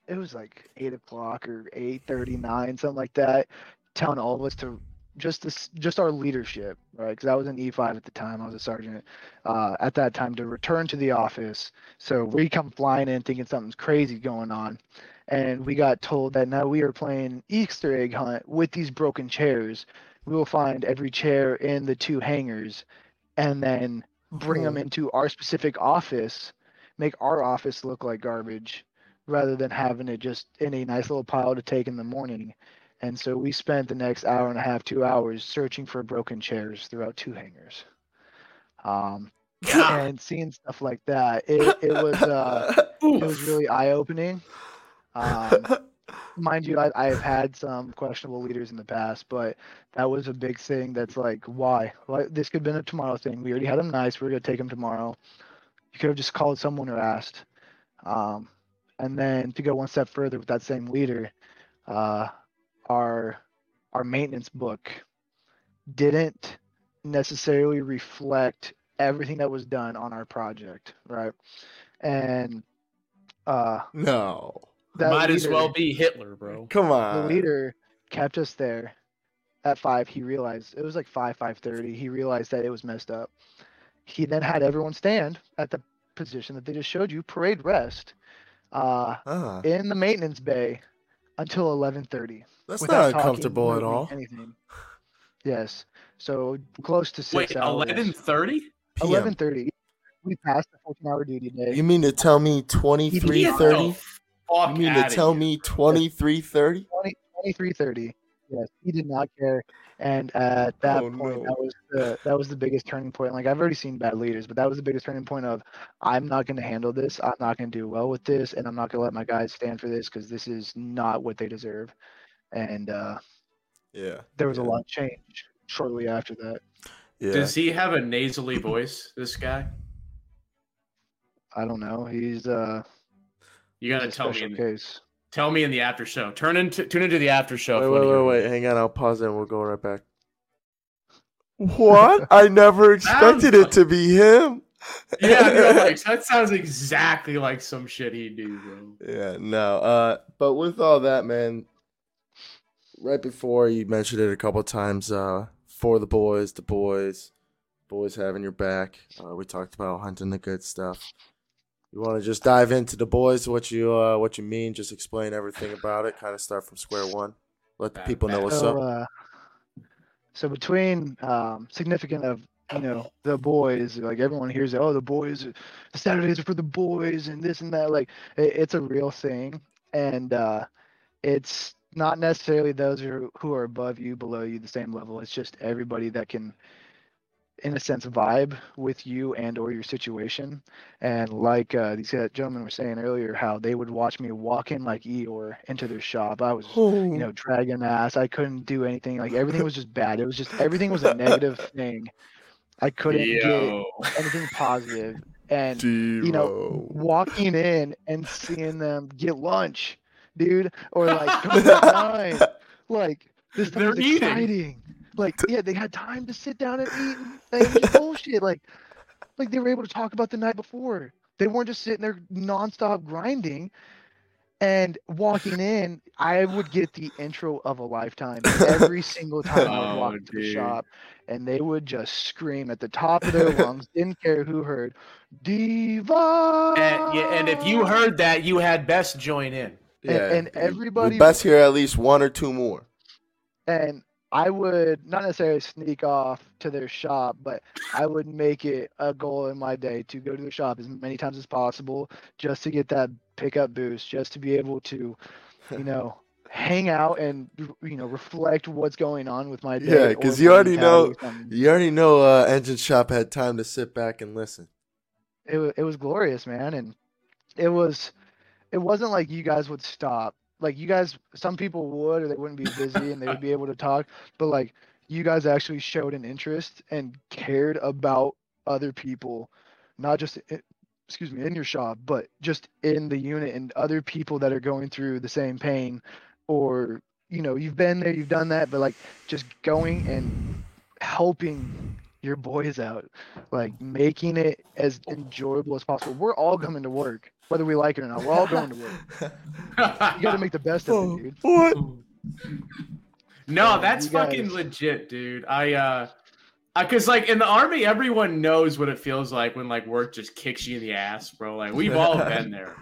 it was like eight o'clock or eight thirty nine, something like that, telling all of us to just this, just our leadership, right? Because I was an E5 at the time. I was a sergeant uh, at that time to return to the office. So we come flying in thinking something's crazy going on, and we got told that now we are playing Easter egg hunt with these broken chairs. We will find every chair in the two hangars, and then bring them into our specific office, make our office look like garbage, rather than having it just in a nice little pile to take in the morning and so we spent the next hour and a half, two hours searching for broken chairs throughout two hangars. Um, and seeing stuff like that, it, it was uh, it was really eye opening. Um, mind you, I, I've had some questionable leaders in the past, but that was a big thing. That's like, why? Why this could have been a tomorrow thing. We already had them nice. We are gonna take them tomorrow. You could have just called someone or asked. Um, and then to go one step further with that same leader, uh, our our maintenance book didn't necessarily reflect everything that was done on our project, right? And uh no. Might leader, as well be Hitler, bro. Come on. The leader kept us there at five. He realized it was like five, five thirty. He realized that it was messed up. He then had everyone stand at the position that they just showed you, parade rest, uh, uh. in the maintenance bay until eleven thirty. That's not uncomfortable at all. Anything. Yes. So close to six Wait, eleven thirty. Eleven thirty. We passed the fourteen hour duty day. You mean to tell me twenty three thirty? You mean to tell here. me twenty three thirty? Twenty three thirty. Yes, he did not care. And at that oh, point, no. that was the that was the biggest turning point. Like I've already seen bad leaders, but that was the biggest turning point of I'm not going to handle this. I'm not going to do well with this, and I'm not going to let my guys stand for this because this is not what they deserve and uh, yeah, there was yeah. a lot of change shortly after that. Yeah. Does he have a nasally voice? This guy? I don't know. He's uh. You gotta tell me. In, case. Tell me in the after show. Turn into tune into the after show. Wait, wait, wait, wait. Hang on. I'll pause it and we'll go right back. What? I never expected it to be him. yeah, no, like, that sounds exactly like some shit he'd do, bro. Yeah, no. Uh, but with all that, man, right before you mentioned it a couple times. Uh, for the boys, the boys, boys having your back. Uh, we talked about hunting the good stuff. You want to just dive into the boys? What you uh, what you mean? Just explain everything about it. Kind of start from square one. Let the people know what's so, up. Uh, so between um, significant of you know the boys, like everyone hears, oh the boys, the Saturdays are for the boys and this and that. Like it, it's a real thing, and uh, it's not necessarily those who, who are above you, below you, the same level. It's just everybody that can, in a sense, vibe with you and or your situation. And like uh, these gentlemen were saying earlier, how they would watch me walk in like Eeyore into their shop. I was, oh. you know, dragging ass. I couldn't do anything. Like everything was just bad. It was just everything was a negative thing. I couldn't Yo. get anything positive. And you know, walking in and seeing them get lunch dude, or like time. Like this stuff is exciting. Like yeah, they had time to sit down and eat. And like, bullshit. Like like they were able to talk about the night before. They weren't just sitting there nonstop grinding. And walking in, I would get the intro of a lifetime every single time I would oh, walk Oh, into the shop, and they would just scream at the top of their lungs, didn't care who heard, Diva. And, yeah, and if you heard that, you had best join in. Yeah, and we- everybody- We best hear at least one or two more. and I would not necessarily sneak off to their shop, but I would make it a goal in my day to go to the shop as many times as possible just to get that pickup boost, just to be able to, you know, hang out and you know reflect what's going on with my day. Yeah, or 'cause my you already know- mentality or something. You already know uh, Engine Shop had time to sit back and listen. it it was glorious, man, and it was it wasn't like you guys would stop. Like you guys, some people would, or they wouldn't be busy and they would be able to talk. But like you guys actually showed an interest and cared about other people, not just excuse me in your shop, but just in the unit and other people that are going through the same pain, or you know you've been there, you've done that, but like just going and helping your boys out like making it as enjoyable as possible. We're all coming to work, whether we like it or not. We're all going to work. You got to make the best of it, dude. what? No, Um, that's you fucking guys- legit, dude. I uh cause like in the army, everyone knows what it feels like when like work just kicks you in the ass, bro. Like we've all been there.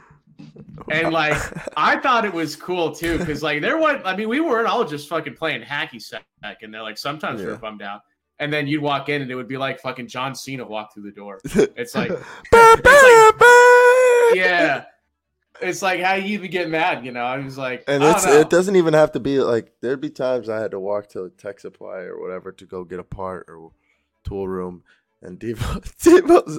And like I thought it was cool too, because like there was I mean, we weren't all just fucking playing hacky sack and they're like sometimes we Yeah. were bummed out. And then you'd walk in and it would be like fucking John Cena walk through the door. It's like Ba, ba, ba. yeah. It's like how you even get mad, you know? I was like, And I don't it's know. it doesn't even have to be like there'd be times I had to walk to a tech supply or whatever to go get a part or tool room and Devo Devo's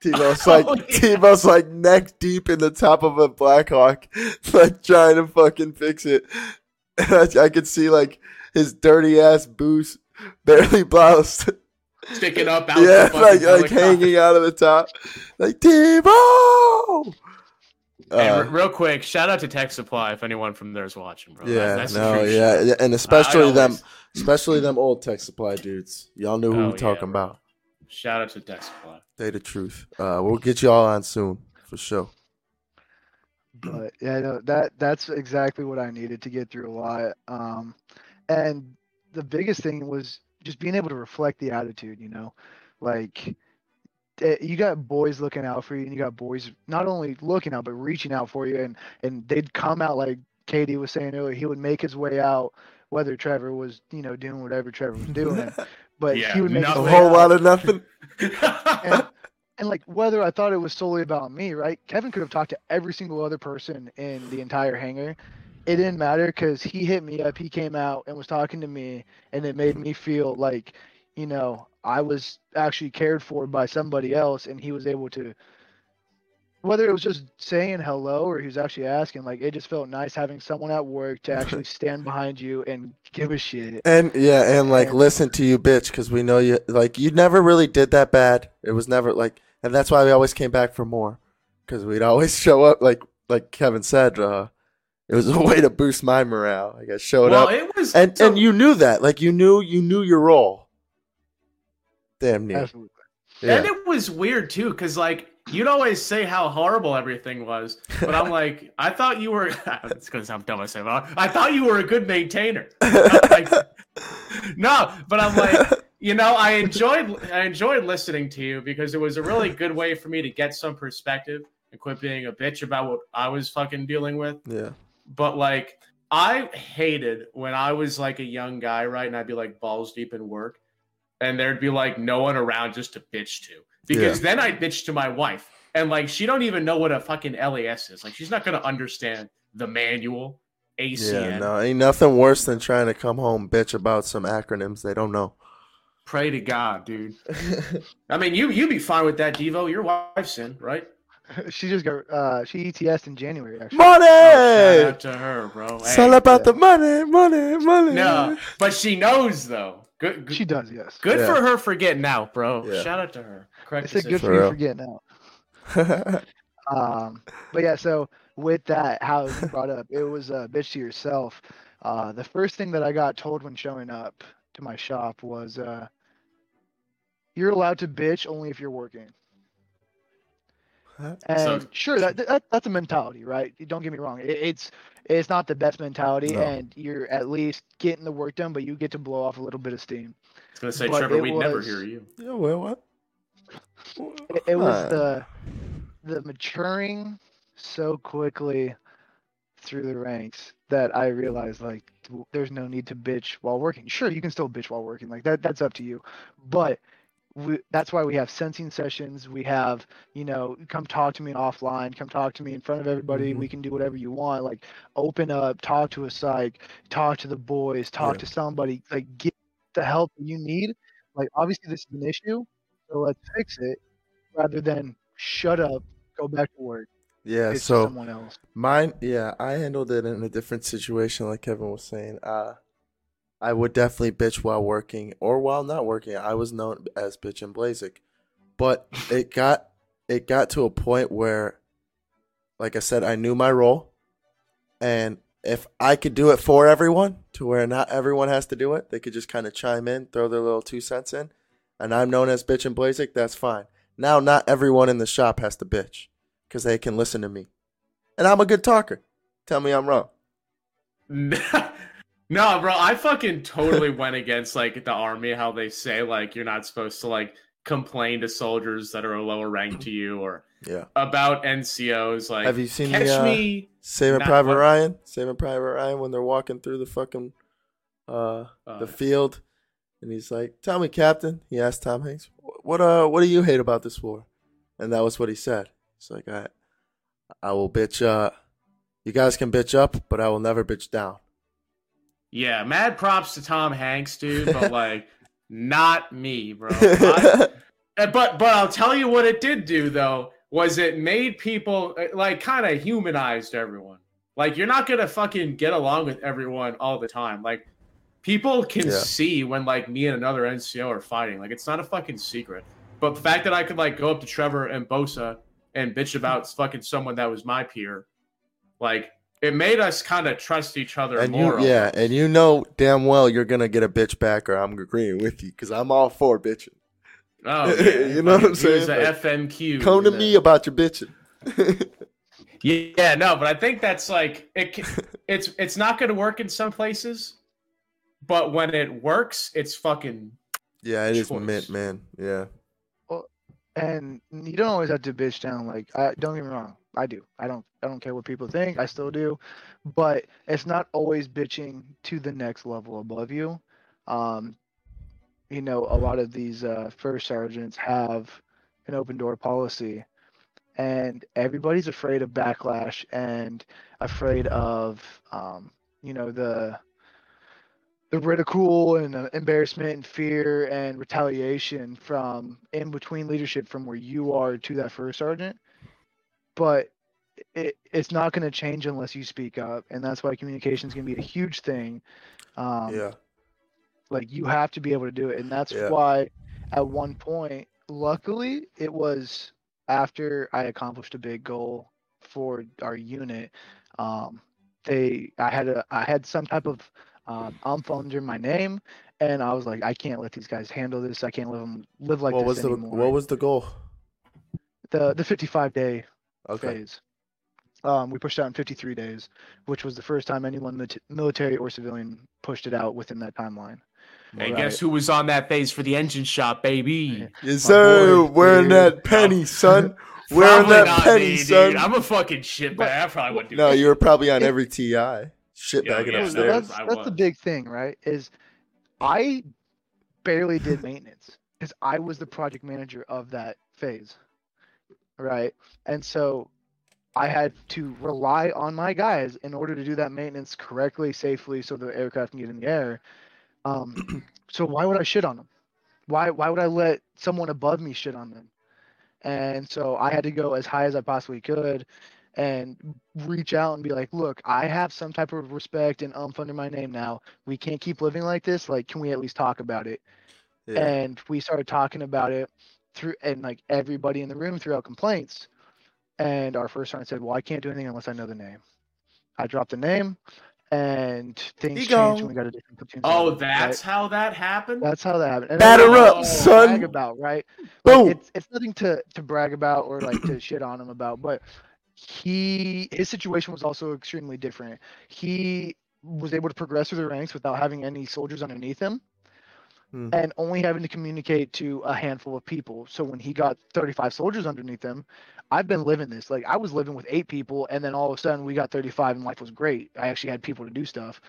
Devo's oh, like Oh, yeah. Devo's like neck deep in the top of a Blackhawk, like trying to fucking fix it. And I, I could see like his dirty ass boots barely bloused. sticking up out yeah, the fucking like like hanging out of the top. Like Devo Hey, Uh, re- real quick, shout out to Tech Supply if anyone from there is watching, bro. That- Yeah, that's no, yeah, shit. yeah, and especially I them, especially them old tech supply dudes. Y'all knew who Oh, we're yeah, talking bro. about. Shout out to Tech Supply. They the truth. Uh, we'll get you all on soon for sure. But yeah, no, that that's exactly what I needed to get through a lot. Um, and the biggest thing was just being able to reflect the attitude. You know, like eh, you got boys looking out for you, and you got boys not only looking out but reaching out for you, and and they'd come out like KD was saying earlier. He would make his way out, whether Trevor was you know doing whatever Trevor was doing, but Yeah, he would make A his nothing. way whole out. lot of nothing. and, and like whether I thought it was solely about me, right? Kevin could have talked to every single other person in the entire hangar. It didn't matter because he hit me up. He came out and was talking to me, and it made me feel like, you know, I was actually cared for by somebody else, and he was able to. Whether it was just saying hello or he was actually asking, like it just felt nice having someone at work to actually stand behind you and give a shit. And yeah, and like And- listen to you, bitch, because we know you. Like you never really did that bad. It was never like, and that's why we always came back for more, because we'd always show up. Like like Kevin said, uh, it was a way to boost my morale. Like I showed well, up, it was and so- and you knew that. Like you knew you knew your role. Damn near. Absolutely. Yeah. And it was weird too, because like you'd always say how horrible everything was, but I'm like, I thought you were. it's gonna sound dumb I say, but I thought you were a good maintainer. Like, no, but I'm like, you know, I enjoyed I enjoyed listening to you because it was a really good way for me to get some perspective and quit being a bitch about what I was fucking dealing with. yeah. But like, I hated when I was like a young guy, right? And I'd be like balls deep in work, and there'd be like no one around just to bitch to. Because then I'd bitch to my wife, and like she don't even know what a fucking LAS is. Like she's not gonna understand the manual, ACN. Yeah, no, ain't nothing worse than trying to come home bitch about some acronyms they don't know. Pray to God, dude. I mean, you you be fine with that, Devo. Your wife's in, right? She just got uh she ETS in January actually. money. Oh, shout out to her, bro. it's Hey. all about the money, money, money. no, but she knows though. Good, good, She does, yes. good Yeah. for her for getting out, bro. Yeah. Shout out to her. I Correct. said good for For you real. for getting out. Um, but yeah, so with that, how you brought up, it was uh, bitch to yourself. Uh, the first thing that I got told when showing up to my shop was, uh, you're allowed to bitch only if you're working. And so, sure, that, that, that's a mentality, right? Don't get me wrong. It, it's it's not the best mentality, no. and you're at least getting the work done, but you get to blow off a little bit of steam. I was gonna say, but Trevor, we'd was, never hear you. Yeah, well, what? It, it was the the maturing so quickly through the ranks that I realized like there's no need to bitch while working. Sure, you can still bitch while working, like that. That's up to you, but we, that's why we have sensing sessions. We have, you know, come talk to me offline, come talk to me in front of everybody. Mm-hmm. We can do whatever you want. Like open up, talk to a psych, talk to the boys, talk yeah. to somebody, like get the help you need. Like obviously this is an issue, so let's fix it rather than shut up, go back to work. Yeah, so someone else. Mine, yeah, I handled it in a different situation, like Kevin was saying. Uh, I would definitely bitch while working or while not working. I was known as bitch and Blazik, but it got it got to a point where, like I said, I knew my role, and if I could do it for everyone, to where not everyone has to do it, they could just kind of chime in, throw their little two cents in, and I'm known as bitch and Blazik. That's fine. Now, not everyone in the shop has to bitch because they can listen to me, and I'm a good talker. Tell me I'm wrong. No, bro, I fucking totally went against like the army, how they say like you're not supposed to like complain to soldiers that are a lower rank to you or yeah about NCOs. Like, have you seen catch the, uh, me Saving Private what? Ryan? Saving Private Ryan when they're walking through the fucking uh, uh the field, and he's like, "Tell me, Captain," he asked Tom Hanks, "What uh, what do you hate about this war?" And that was what he said. It's like, "I, I will bitch. Uh, you guys can bitch up, but I will never bitch down." Yeah, mad props to Tom Hanks, dude, but like not me, bro. I, but but I'll tell you what it did do though was it made people eh, like kind of humanized everyone. Like you're not gonna fucking get along with everyone all the time. Like people can yeah. see when like me and another NCO are fighting. Like it's not a fucking secret. But the fact that I could like go up to Trevor and Bosa and bitch about fucking someone that was my peer, like it made us kind of trust each other and more. You, yeah, and you know damn well you're gonna get a bitch back, or I'm agreeing with you because I'm all for bitching. Oh, yeah. you know what I'm saying? Like, FMQ. Come to me about your bitching. yeah, no, but I think that's like it. It's it's not going to work in some places, but when it works, it's fucking. Yeah, it choice. is mint, man. Yeah. Well, and you don't always have to bitch down. Like, I don't get me wrong. I do. I don't I don't care what people think. I still do. But it's not always bitching to the next level above you. Um, you know, a lot of these uh, first sergeants have an open door policy, and everybody's afraid of backlash and afraid of, um, you know, the the ridicule and embarrassment and fear and retaliation from in between leadership from where you are to that first sergeant but it, it's not going to change unless you speak up and that's why communication is going to be a huge thing um, yeah like you have to be able to do it and that's yeah. why at one point luckily it was after i accomplished a big goal for our unit um, they i had a i had some type of um, umph under my name and i was like i can't let these guys handle this i can't live them live like what this was anymore. the what was the goal the the 55 day okay. phase. Um, we pushed out in 53 days, which was the first time anyone, military or civilian, pushed it out within that timeline. Hey, right. guess who was on that phase for the engine shop, baby? Yes, sir. Boy, Wearing dude. that penny, son. Wearing that penny, me, son. Dude. I'm a fucking shitbag. I probably wouldn't do that. No, you were probably on every TI. Shitbagging yeah, upstairs. That's, that's the big thing, right? Is I barely did maintenance because I was the project manager of that phase right? And so I had to rely on my guys in order to do that maintenance correctly, safely, so the aircraft can get in the air. Um, so why would I shit on them? Why why would I let someone above me shit on them? And so I had to go as high as I possibly could and reach out and be like, look, I have some type of respect and umph under my name now. We can't keep living like this. Like, can we at least talk about it? Yeah. And we started talking about it through and like everybody in the room threw out complaints and our first sergeant said well i can't do anything unless i know the name i dropped the name and things changed when we got a different platoon. Oh, that's right? how that happened. That's how that happened. And Batter up, son. Brag about right. Boom. It's it's nothing to to brag about or like to shit on him about, but he his situation was also extremely different. He was able to progress through the ranks without having any soldiers underneath him. Hmm. And only having to communicate to a handful of people. So when he got 35 soldiers underneath him, I've been living this. Like I was living with eight people, and then all of a sudden we got 35, and life was great. I actually had people to do stuff.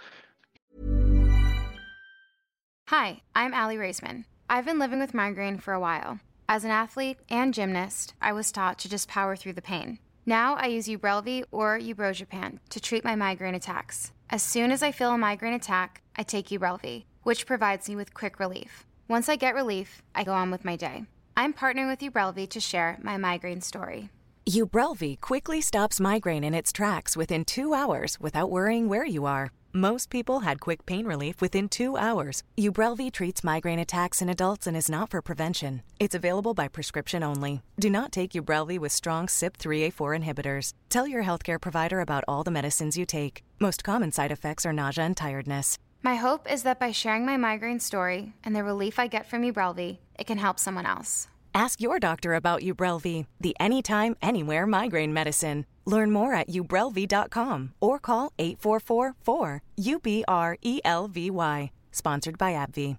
Hi, I'm Aly Raisman. I've been living with migraine for a while. As an athlete and gymnast, I was taught to just power through the pain. Now I use Ubrelvy or Ubrogepant to treat my migraine attacks. As soon as I feel a migraine attack, I take Ubrelvy, which provides me with quick relief. Once I get relief, I go on with my day. I'm partnering with Ubrelvy to share my migraine story. Ubrelvy quickly stops migraine in its tracks within two hours without worrying where you are. Most people had quick pain relief within two hours. Ubrelvy treats migraine attacks in adults and is not for prevention. It's available by prescription only. Do not take Ubrelvy with strong CYP3A4 inhibitors. Tell your healthcare provider about all the medicines you take. Most common side effects are nausea and tiredness. My hope is that by sharing my migraine story and the relief I get from Ubrelvy, it can help someone else. Ask your doctor about Ubrelvy, the anytime, anywhere migraine medicine. Learn more at ubrelvy.com or call 844-4-UBRELVY. Sponsored by AbbVie.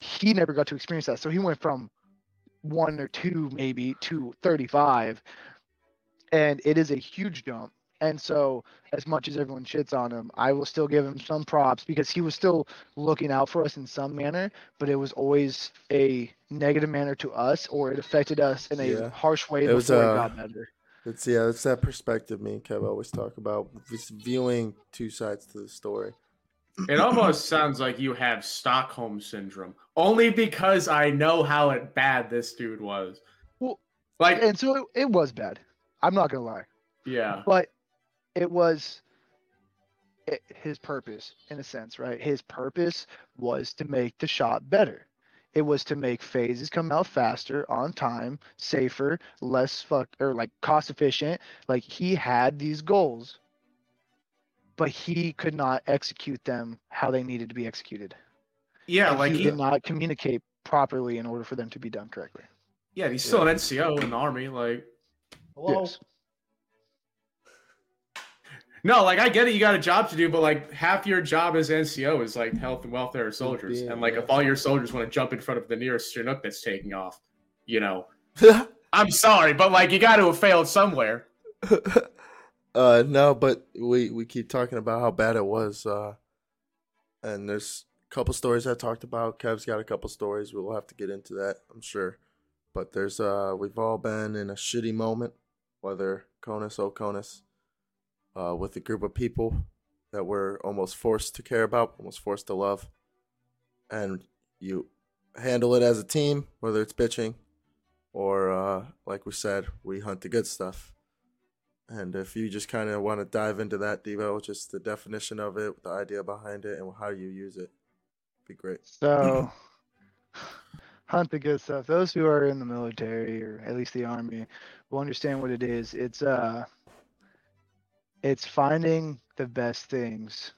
He never got to experience that, so he went from one or two maybe to 35, and it is a huge jump. And so, as much as everyone shits on him, I will still give him some props because he was still looking out for us in some manner, but it was always a negative manner to us, or it affected us in a yeah. harsh way it was, before uh, it got better. It's yeah, it's that perspective me and Kev always talk about, just viewing two sides to the story. It almost sounds like you have Stockholm syndrome, only because I know how bad this dude was. Well, like, and so it, it was bad. I'm not gonna lie. Yeah. But it was it, his purpose in a sense, right? His purpose was to make the shot better. It was to make phases come out faster, on time, safer, less fuck or like cost efficient. Like he had these goals, but he could not execute them how they needed to be executed. Yeah, and like he, he did not communicate properly in order for them to be done correctly. Yeah, he's still yeah. an NCO in the army. Like, hello. Yes. No, like I get it, you got a job to do, but like half your job as NCO is like health and welfare of soldiers. And like if all your soldiers want to jump in front of the nearest Chinook that's taking off, you know. I'm sorry, but like you got to have failed somewhere. uh no, but we we keep talking about how bad it was. Uh and there's a couple stories I talked about. Kev's got a couple stories. We'll have to get into that, I'm sure. But there's uh we've all been in a shitty moment, whether CONUS, CONUS uh, with a group of people that we're almost forced to care about, almost forced to love, and you handle it as a team, whether it's bitching or, uh, like we said, we hunt the good stuff. And if you just kind of want to dive into that, Devo, just the definition of it, the idea behind it, and how you use it, be great. So, hunt the good stuff. Those who are in the military or at least the army will understand what it is. It's uh it's finding the best things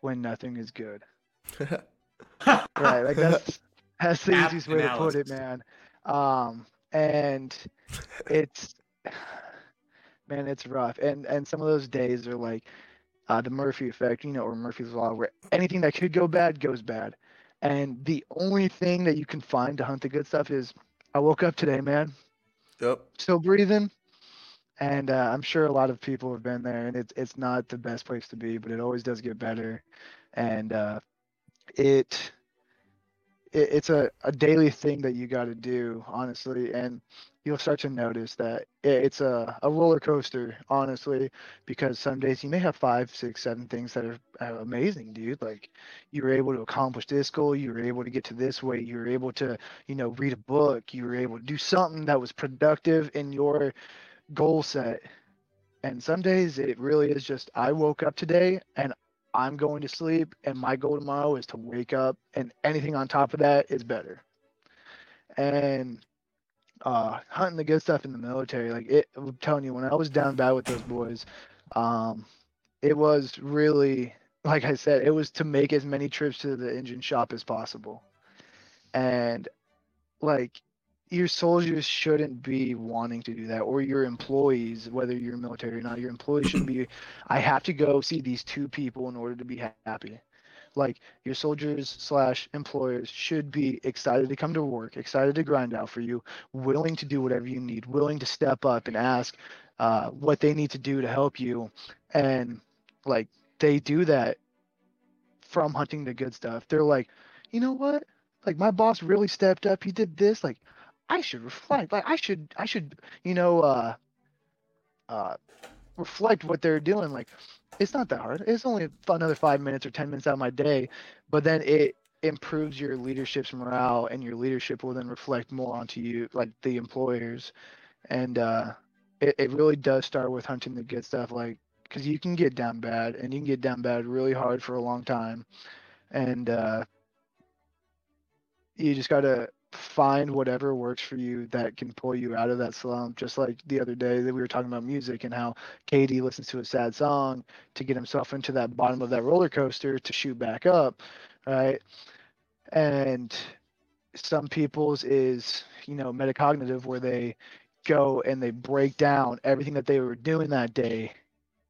when nothing is good. right, like that's that's the easiest way to put it, man. Um, and it's man, it's rough. And and some of those days are like uh, the Murphy effect, you know, or Murphy's law, where anything that could go bad goes bad. And the only thing that you can find to hunt the good stuff is, I woke up today, man. Yep. Still breathing and uh, I'm sure a lot of people have been there, and it's it's not the best place to be, but it always does get better, and uh, it, it it's a, a daily thing that you got to do, honestly, and you'll start to notice that it, it's a, a roller coaster, honestly, because some days you may have five, six, seven things that are, are amazing, dude. Like you were able to accomplish this goal, you were able to get to this weight, you were able to, you know, read a book, you were able to do something that was productive in your goal set. And some days it really is just I woke up today and I'm going to sleep, and my goal tomorrow is to wake up, and anything on top of that is better. And uh, hunting the good stuff in the military, like it, I'm telling you, when I was down bad with those boys, Um, it was really, like I said, it was to make as many trips to the engine shop as possible. And like your soldiers shouldn't be wanting to do that or your employees whether you're military or not your employees shouldn't be i have to go see these two people in order to be happy. Like your soldiers slash employers should be excited to come to work excited to grind out for you willing to do whatever you need willing to step up and ask uh, what they need to do to help you. And like they do that from hunting the good stuff. They're like you know what? Like my boss really stepped up. He did this. Like I should reflect. Like I should I should you know uh uh reflect what they're doing. Like it's not that hard. It's only another five minutes or ten minutes out of my day, but then it improves your leadership's morale and your leadership will then reflect more onto you like the employers and uh it, it really does start with hunting the good stuff like because you can get down bad and you can get down bad really hard for a long time and uh you just gotta find whatever works for you that can pull you out of that slump. Just like the other day that we were talking about music and how KD listens to a sad song to get himself into that bottom of that roller coaster to shoot back up, right? And some people's is, you know, metacognitive where they go and they break down everything that they were doing that day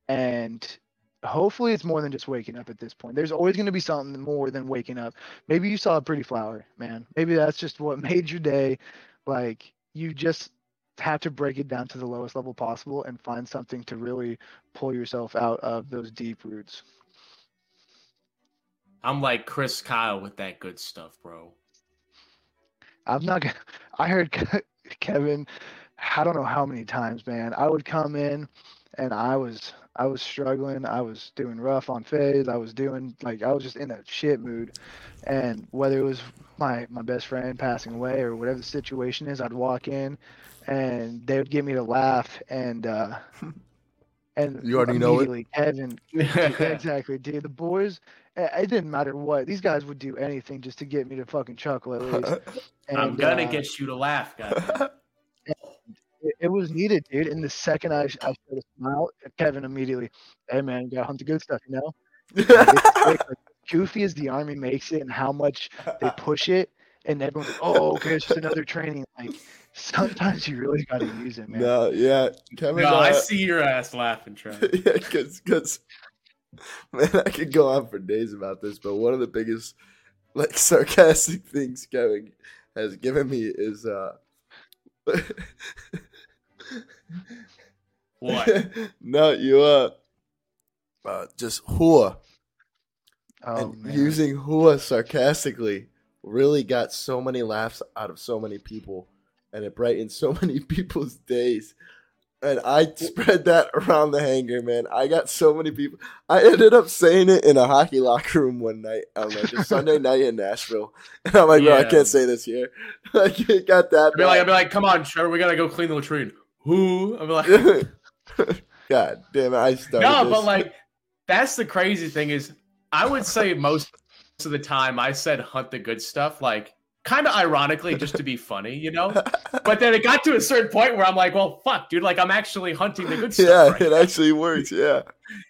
and hopefully it's more than just waking up at this point. There's always going to be something more than waking up. Maybe you saw a pretty flower, man. Maybe that's just what made your day. Like you just have to break it down to the lowest level possible and find something to really pull yourself out of those deep roots. I'm like Chris Kyle with that good stuff, bro. I'm not gonna. I heard Kevin. I don't know how many times, man. I would come in, and I was I was struggling. I was doing rough on phase. I was doing like I was just in a shit mood, and whether it was my my best friend passing away or whatever the situation is, I'd walk in, and they would get me to laugh, and uh, and you already know it. Kevin, exactly, dude. The boys, it didn't matter what these guys would do anything just to get me to fucking chuckle at least. And, I'm gonna uh, get you to laugh, guys it, it, was needed, dude. And the second I, I showed a smile, Kevin immediately, hey man, you gotta hunt the good stuff, you know. like, goofy as the army makes it, and how much they push it, and everyone's like, oh, okay, it's just another training. Like sometimes you really gotta use it, man. No, yeah, Kevin. No, uh, I see your ass laughing, Trevor. yeah, because because man, I could go on for days about this, but one of the biggest like sarcastic things Kevin has given me is uh what? no, you uh, uh just whore. Oh, and man. using whore sarcastically really got so many laughs out of so many people, and it brightened so many people's days and I spread that around the hangar, man. I got so many people. I ended up saying it in a hockey locker room one night on like a Sunday night in Nashville, and I'm like, yeah. bro, I can't say this here. like, it got that. I'd be like, I'd be like, come on, Trevor, we gotta go clean the latrine. Who? I'm like, God damn it, I started. No, this. but like, that's the crazy thing is, I would say most of the time I said hunt the good stuff, like kind of ironically just to be funny, you know. But then it got to a certain point where I'm like, well, fuck, dude, like I'm actually hunting the good stuff. Yeah, right it now. actually works. Yeah.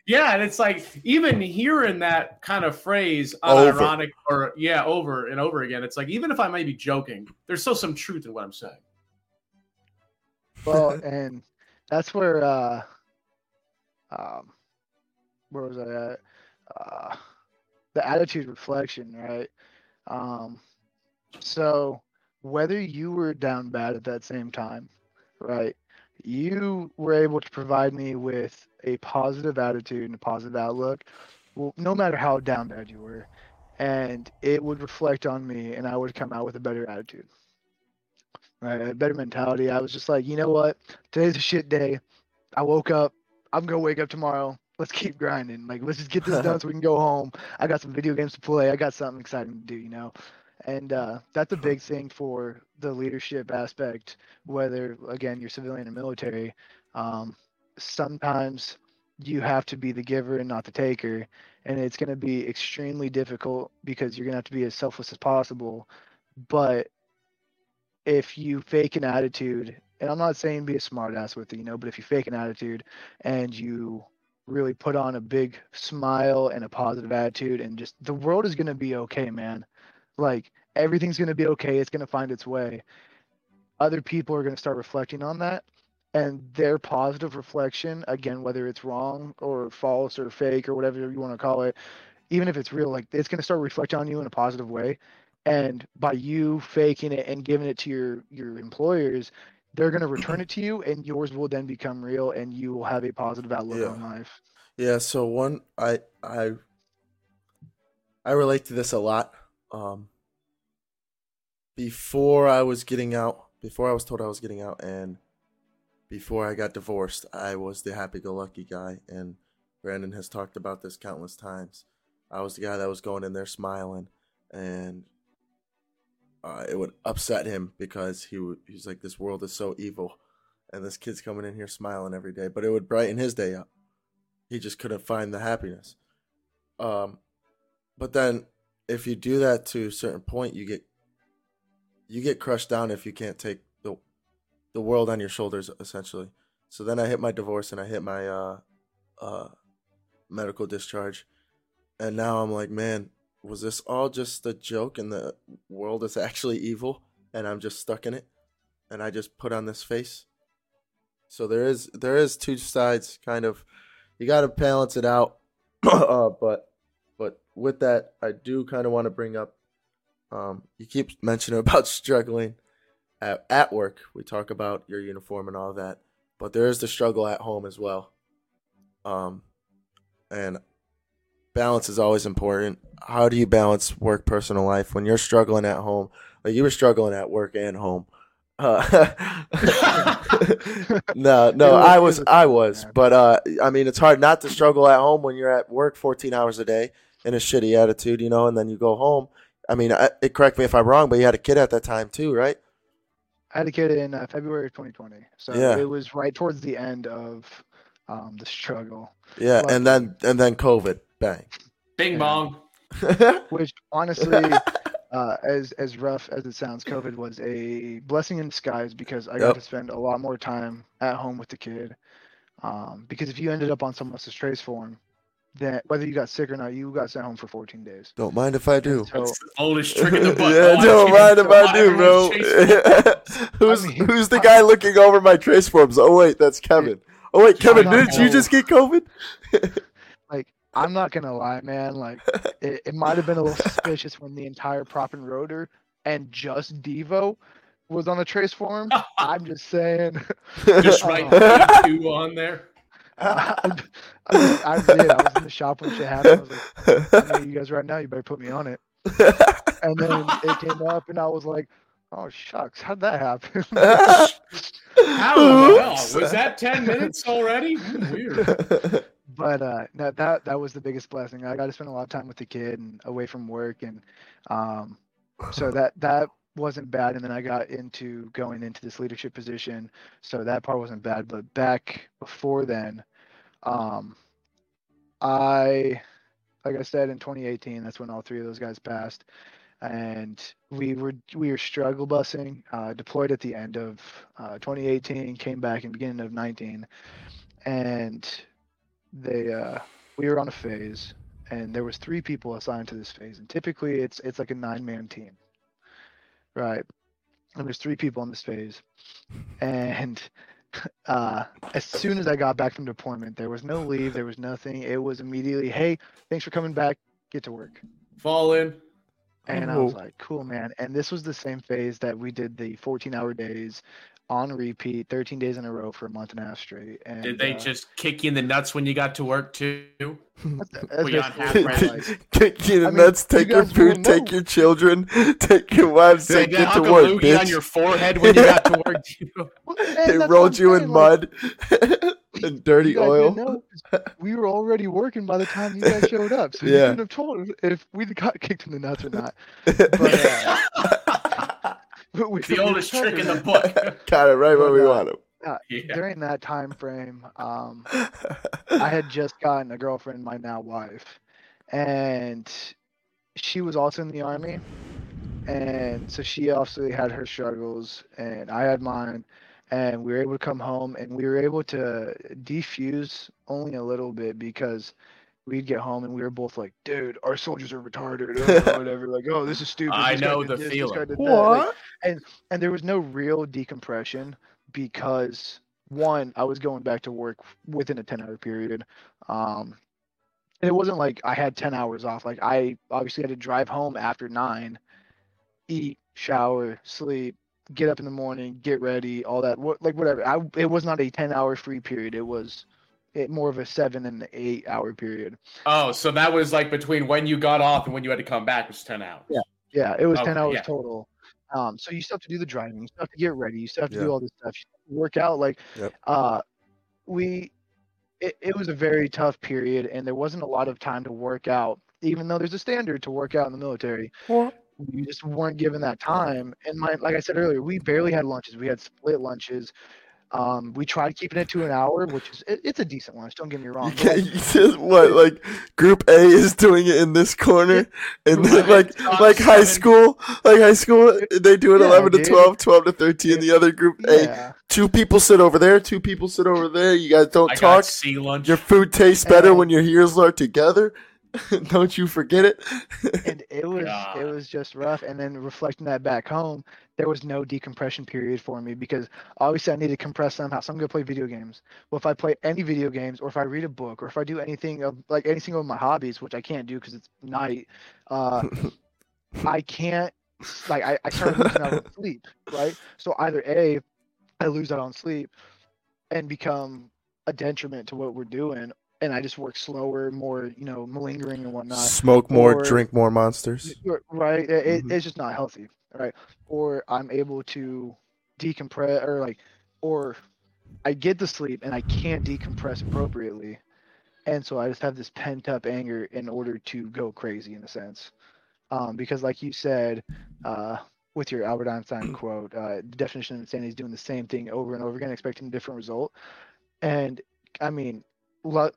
yeah, and it's like even hearing that kind of phrase ironic or yeah, over and over again, it's like even if I may be joking, there's still some truth in what I'm saying. Well, and that's where uh um where was I at? Uh the attitude reflection, right? Um so whether you were down bad at that same time, right? You were able to provide me with a positive attitude and a positive outlook, well, no matter how down bad you were, and it would reflect on me, and I would come out with a better attitude, right? A better mentality. I was just like, you know what? Today's a shit day. I woke up. I'm gonna wake up tomorrow. Let's keep grinding. Like, let's just get this done so we can go home. I got some video games to play. I got something exciting to do. You know, and uh, that's a big thing for the leadership aspect whether again you're civilian or military um, sometimes you have to be the giver and not the taker and it's going to be extremely difficult because you're going to have to be as selfless as possible but if you fake an attitude and i'm not saying be a smartass with it you know but if you fake an attitude and you really put on a big smile and a positive attitude and just the world is going to be okay, man. Like everything's going to be okay. It's going to find its way. Other people are going to start reflecting on that and their positive reflection again whether it's wrong or false or fake or whatever you want to call it even if it's real like it's going to start reflecting on you in a positive way and by you faking it and giving it to your your employers they're going to return it to you and yours will then become real and you will have a positive outlook yeah. on life. Yeah so one i i i relate to this a lot. Um before i was getting out before i was told i was getting out and before i got divorced i was the happy-go-lucky guy and brandon has talked about this countless times. I was the guy that was going in there smiling and uh, it would upset him because he would, he's like, this world is so evil, and this kid's coming in here smiling every day. But it would brighten his day up. He just couldn't find the happiness. Um, but then if you do that to a certain point, you get you get crushed down if you can't take the the world on your shoulders, essentially. So then I hit my divorce and I hit my uh, uh, medical discharge, and now I'm like, man, was this all just a joke and the world is actually evil and I'm just stuck in it and I just put on this face? So there is there is two sides kind of you got to balance it out. uh, but but with that I do kind of want to bring up um, you keep mentioning about struggling at, at work. We talk about your uniform and all that, but there is the struggle at home as well. Um, and balance is always important. How do you balance work personal life when you're struggling at home? Like you were struggling at work and home. Uh, no, no, I was, I was, but uh, I mean, it's hard not to struggle at home when you're at work 14 hours a day in a shitty attitude, you know, and then you go home. I mean, I, it correct me if I'm wrong, but you had a kid at that time too, right? I had a kid in uh, February of 2020, so yeah. it was right towards the end of um, the struggle. Yeah, and then and then COVID. Bang. Bing bong. Which honestly, uh, as as rough as it sounds, COVID was a blessing in disguise because I got yep. to spend a lot more time at home with the kid. Um, because if you ended up on someone else's trace form, then whether you got sick or not, you got sent home for 14 days. Don't mind if I do. So, oldest trick in the book. yeah, don't mind if I do, bro. who's I mean, who's the guy looking over my trace forms? Oh wait, that's Kevin. Oh wait, Kevin, didn't you just get COVID? I'm not gonna lie, man. Like it, it might have been a little suspicious when the entire prop and rotor and just Devo was on the trace form. I'm just saying. Just write uh, two on there. I, I, I, did. I was in the shop when shit happened. I was like, I know you guys right now. You better put me on it. And then it came up, and I was like, "Oh shucks, how'd that happen?" How the hell was that? Ten minutes already? Weird but uh, that that that was the biggest blessing. I got to spend a lot of time with the kid and away from work, and um, so that that wasn't bad. And then I got into going into this leadership position, so that part wasn't bad. But back before then, um, I, like I said, in 2018, that's when all three of those guys passed, and we were we were struggle busing, uh, deployed at the end of uh, 2018, came back in beginning of 19, and they uh, we were on a phase, and there was three people assigned to this phase, and typically it's it's like a nine man team, right? And there's three people on this phase, and uh, as soon as I got back from deployment, there was no leave, there was nothing. It was immediately, hey, thanks for coming back, get to work. Fall in. And I was like, cool, man. And this was the same phase that we did the 14 hour days on repeat, 13 days in a row for a month and a half straight. And, Did they uh, just kick you in the nuts when you got to work too? We got half right. Kick you in the nuts, take your food, take your children, take your wives, take get to work, bitch. on your forehead when you got to work too. they rolled you in mud and dirty oil. We were already working by the time you guys showed up, so yeah. you couldn't have told if we got kicked in the nuts or not. But, uh, the oldest trick in the book. Got it right where we uh, want him. Uh, yeah. During that time frame, um, I had just gotten a girlfriend, my now wife, and she was also in the army, and so she obviously had her struggles, and I had mine. and we were able to come home and we were able to defuse only a little bit because we'd get home and we were both like, dude, our soldiers are retarded or whatever. Like, oh, this is stupid. I this know the this, feeling. What? Like, and and there was no real decompression because one, I was going back to work within a ten hour period. Um and it wasn't like I had ten hours off. Like I obviously had to drive home after nine, eat, shower, sleep, get up in the morning, get ready, all that. What Like whatever. I it was not a ten hour free period. It was it more of a seven and eight hour period. Oh, so that was like between when you got off and when you had to come back was ten hours. Yeah, yeah, it was okay, ten hours yeah. total. Um, so you still have to do the driving, you still have to get ready, you still have to yeah. do all this stuff, You work out. Like, yep. uh, we, it, it was a very tough period, and there wasn't a lot of time to work out, even though there's a standard to work out in the military. What? We just weren't given that time. And my, like I said earlier, we barely had lunches. We had split lunches. Um, we tried keeping it to an hour, which is it, it's a decent lunch. Don't get me wrong. You you just, what like Group A is doing it in this corner, and then like like high school, like high school, they do it yeah, eleven to 12, 12 to thirteen. The other group yeah. A, two people sit over there, two people sit over there. You guys don't I talk. Sea lunch. Your food tastes better and, when your heels are together. Don't you forget it. and it was God. it was just rough. And then reflecting that back home, there was no decompression period for me because obviously I need to compress somehow. So I'm gonna play video games. Well, if I play any video games, or if I read a book, or if I do anything of like any single of my hobbies, which I can't do because it's night, uh, I can't. Like I, I start losing out on sleep, right? So either a, I lose out on sleep, and become a detriment to what we're doing, and I just work slower, more you know, malingering and whatnot. Smoke more, or, drink more monsters. Right, it, mm-hmm. it's just not healthy. Right, or I'm able to decompress, or like, or I get to sleep and I can't decompress appropriately, and so I just have this pent up anger in order to go crazy in a sense, um, because like you said, uh, with your Albert Einstein quote, uh, the definition of insanity is doing the same thing over and over again, expecting a different result, and I mean,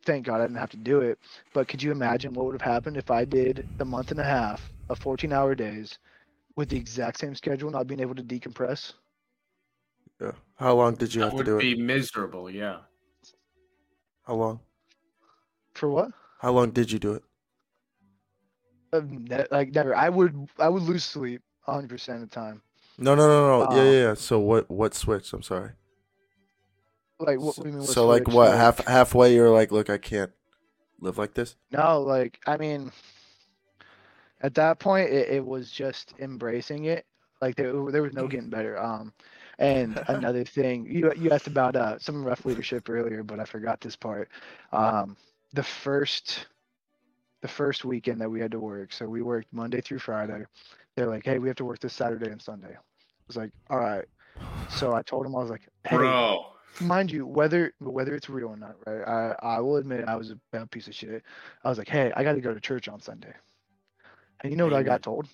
thank God I didn't have to do it. But could you imagine what would have happened if I did a month and a half of 14 hour days with the exact same schedule, not being able to decompress? Yeah. How long did you that have to do it? Would be miserable. Yeah. How long? For what? How long did you do it? Uh, ne- like never. I would. I would lose sleep 100 percent of the time. No, no, no, no. yeah, yeah, yeah. So what? What switched? I'm sorry. Like what, what do you mean? So like what? Half halfway, you're like, look, I can't live like this. No, like I mean, at that point, it, it was just embracing it. Like there, there was no mm-hmm. getting better. Um, and another thing, you you asked about uh some rough leadership earlier, but I forgot this part. Um, the first, the first weekend that we had to work, so we worked Monday through Friday. They're like, hey, we have to work this Saturday and Sunday. I was like, all right. So I told him I was like, hey, bro mind you, whether whether it's real or not, right? I I will admit I was a bad piece of shit. I was like, hey, I got to go to church on Sunday, and you know what I got told?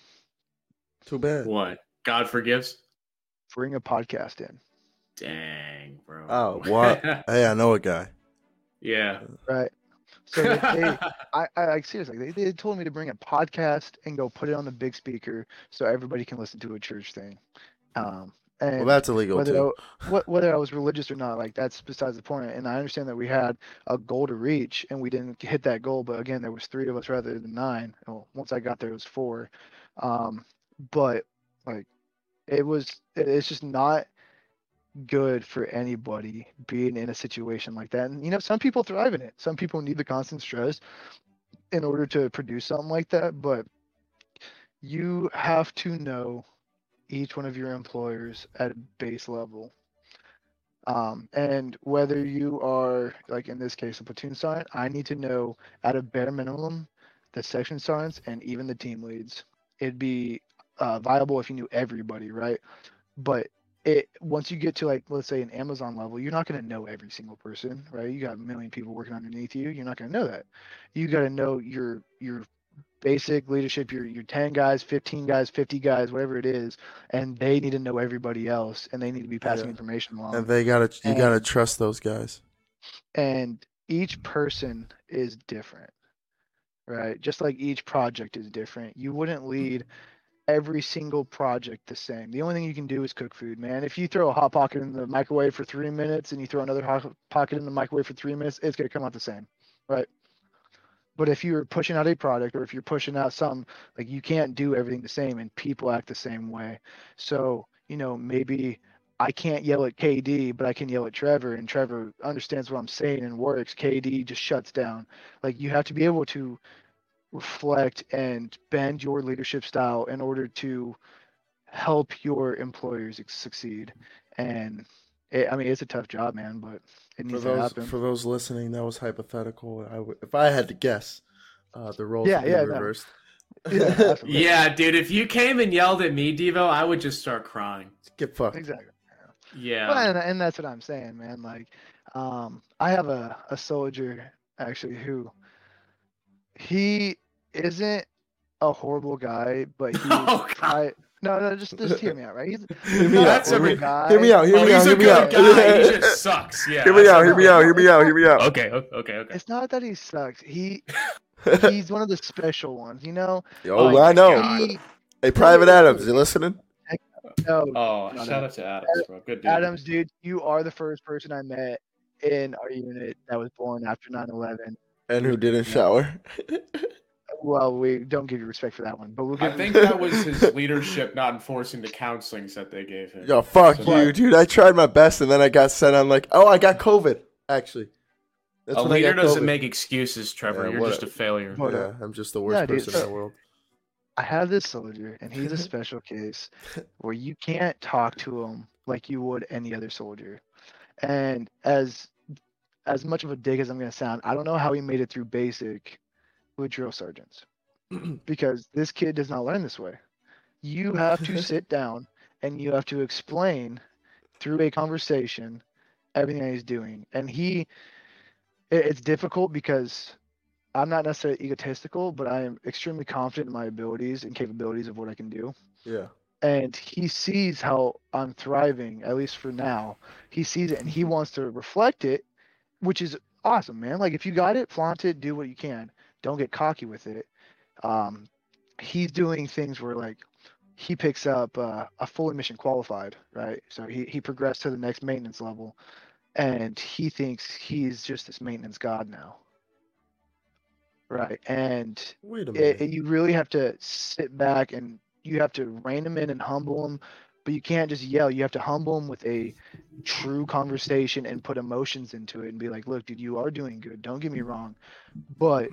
Too bad. What? God forgives. Bring a podcast in. Dang, bro. Oh, what? hey, I know a guy. Yeah. Right. So they, I, I like seriously, they, they told me to bring a podcast and go put it on the big speaker so everybody can listen to a church thing. Um, and well, that's illegal whether too. I, whether I was religious or not, like that's besides the point. And I understand that we had a goal to reach, and we didn't hit that goal. But again, there was three of us rather than nine. Well, once I got there, it was four. Um, but like, it was. It's just not good for anybody being in a situation like that. And you know, some people thrive in it. Some people need the constant stress in order to produce something like that. But you have to know each one of your employers at a base level. Um, and whether you are, like in this case, a platoon sergeant, I need to know at a bare minimum the section sergeants and even the team leads. It'd be uh, viable if you knew everybody, right? But it once you get to like let's say an Amazon level, you're not going to know every single person, right? You got a million people working underneath you. You're not going to know that. You got to know your your basic leadership you're, you're 10 guys 15 guys 50 guys whatever it is and they need to know everybody else and they need to be passing yeah. information along and they gotta you and, gotta trust those guys and each person is different right just like each project is different you wouldn't lead every single project the same. The only thing you can do is cook food, man. If you throw a hot pocket in the microwave for three minutes and you throw another hot pocket in the microwave for three minutes, it's gonna come out the same, right? But if you're pushing out a product or if you're pushing out something, like you can't do everything the same and people act the same way. So, you know, maybe I can't yell at KD, but I can yell at Trevor and Trevor understands what I'm saying and works. KD just shuts down. Like you have to be able to reflect and bend your leadership style in order to help your employers succeed. And it, I mean, it's a tough job, man, but it needs for those, to happen. For those listening, that was hypothetical. I w- if I had to guess, uh, the roles yeah, would yeah, reversed. No. yeah, yeah, dude. If you came and yelled at me, Devo, I would just start crying. Get fucked. Exactly. Yeah. Well, and, and that's what I'm saying, man. Like, um, I have a, a soldier actually who he isn't a horrible guy, but he's Oh, God. Pri- no, no, just just hear me out, right? Hear me not out. a horrible Hear me- guy. Hear me out. Hear oh, me he's out. a Hear me good out. guy. He just sucks. Yeah. Hear me out. Hear me out. Hear me out. Hear me out. Okay. Okay. Okay. It's not that he sucks. He he's one of the special ones, you know. Oh, Like, I know. He, Hey, Private Adams, you listening? no, Oh, No, shout no. out to Adams, bro. Good dude. Adams, dude, you are the first person I met in our unit that was born after 9/11. And who didn't shower? Well, we don't give you respect for that one, but we'll give. I think that was his leadership not enforcing the counselings that they gave him. Yo, fuck So- you, dude. I tried my best, and then I got sent on like, oh, I got COVID. Actually, that's a I leader got doesn't COVID. make excuses, Trevor. Yeah, You're what just a- a failure. What Yeah, I'm just the worst Yeah, dude, person in the world. I have this soldier, and he's a special case where you can't talk to him like you would any other soldier. And as as much of a dig as I'm gonna sound, I don't know how he made it through basic with drill sergeants because this kid does not learn this way. You have to sit down and you have to explain through a conversation everything that he's doing, and he it- it's difficult because I'm not necessarily egotistical, but I am extremely confident in my abilities and capabilities of what I can do. Yeah. And he sees how I'm thriving, at least for now. He sees it and he wants to reflect it, which is awesome, man. Like if you got it, flaunt it, do what you can. Don't get cocky with it. Um, he's doing things where like he picks up uh, a fully mission qualified, right? So he, he progressed to the next maintenance level and he thinks he's just this maintenance god now. Right. And Wait a minute. it- you really have to sit back and you have to rein them in and humble them but you can't just yell you have to humble them with a true conversation and put emotions into it and be like look dude you are doing good don't get me wrong but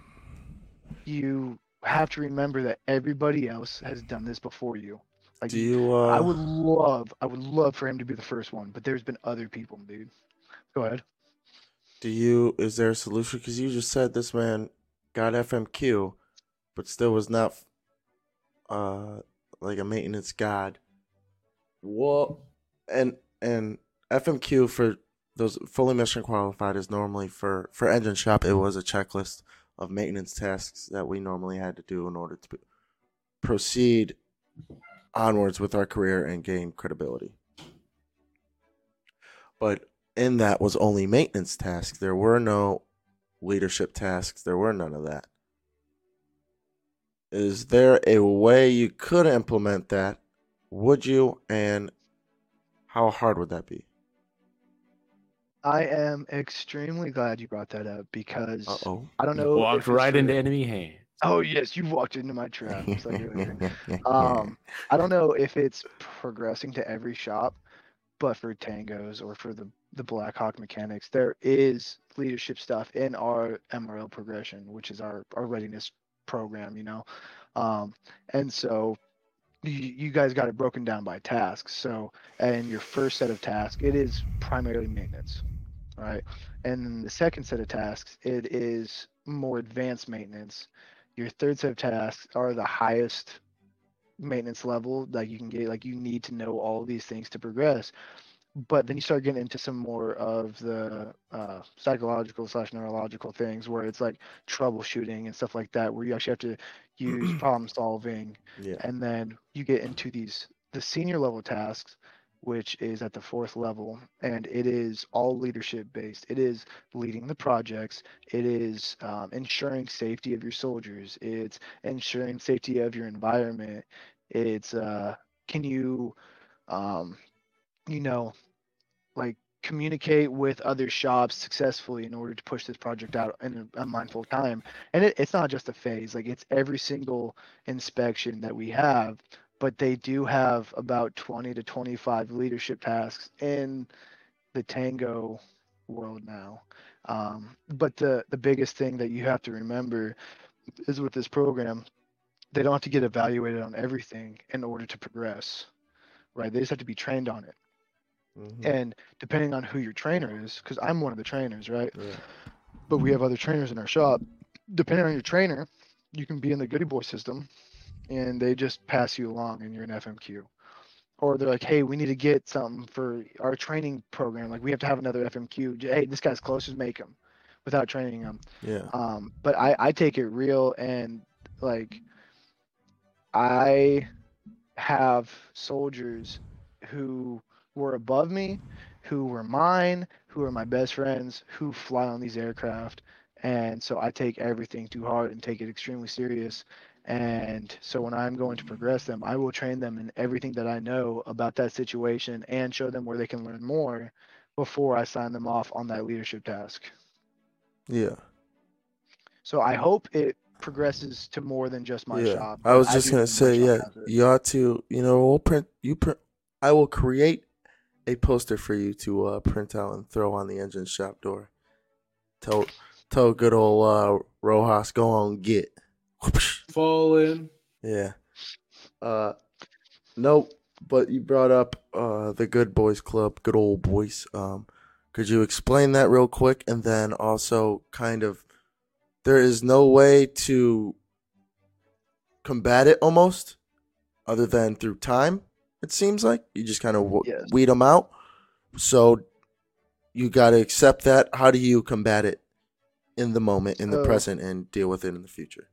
you have to remember that everybody else has done this before you like Do you? Uh, i would love i would love for him to be the first one but there's been other people dude go ahead Do you? Is there a solution? Because you just said this man got FMQ, but still was not, uh, like a maintenance god. Well, and and FMQ for those fully mission qualified is normally for for engine shop. It was a checklist of maintenance tasks that we normally had to do in order to proceed onwards with our career and gain credibility. But in that was only maintenance tasks. There were no leadership tasks. There were none of that. Is there a way you could implement that? Would you? And how hard would that be? I am extremely glad you brought that up because Uh oh. i don't know Walked if right for- into enemy hands. Oh yes, you walked into my trap. It's um, I don't know if it's progressing to every shop, but for tangos or for the the Black Hawk mechanics, there is leadership stuff in our MRL progression, which is our our readiness program. You know, um, and so you, you guys got it broken down by tasks. So, and your first set of tasks, it is primarily maintenance, right? And then the second set of tasks, it is more advanced maintenance. Your third set of tasks are the highest maintenance level like you can get like you need to know all these things to progress but then you start getting into some more of the uh, psychological slash neurological things where it's like troubleshooting and stuff like that where you actually have to use problem solving Yeah. and then you get into these the senior level tasks which is at the fourth level and it is all leadership based it is leading the projects it is um, ensuring safety of your soldiers it's ensuring safety of your environment It's uh, can you, um, you know, like communicate with other shops successfully in order to push this project out in a, mindful time. And it, it's not just a phase; like it's every single inspection that we have. But they do have about 20 to 25 leadership tasks in the Tango world now. Um, but the the biggest thing that you have to remember is with this program, they don't have to get evaluated on everything in order to progress, right? They just have to be trained on it. Mm-hmm. And depending on who your trainer is, because I'm one of the trainers, right? Yeah. But we have other trainers in our shop. Depending on your trainer, you can be in the goody boy system, and they just pass you along, and you're an FMQ. Or they're like, hey, we need to get something for our training program. Like we have to have another FMQ. Hey, this guy's close, just make him, without training him. Yeah. Um, but I I take it real and like I have soldiers who were above me, who were mine, who are my best friends, who fly on these aircraft. And so I take everything to heart and take it extremely serious. And so when I'm going to progress them, I will train them in everything that I know about that situation and show them where they can learn more before I sign them off on that leadership task. Yeah. So I hope it progresses to more than just my yeah. shop. I was just gonna say, yeah, you ought to, you know, we'll print. You print. I will create a poster for you to uh, print out and throw on the engine shop door. Tell, tell good old uh, Rojas, go on get. Fall in. Yeah. Uh, nope. But you brought up uh the Good Boys Club, good old boys. Um, could you explain that real quick, and then also kind of there is no way to combat it almost other than through time it seems like you just kind of w- yes. weed them out so you got to accept that how do you combat it in the moment in so, the present and deal with it in the future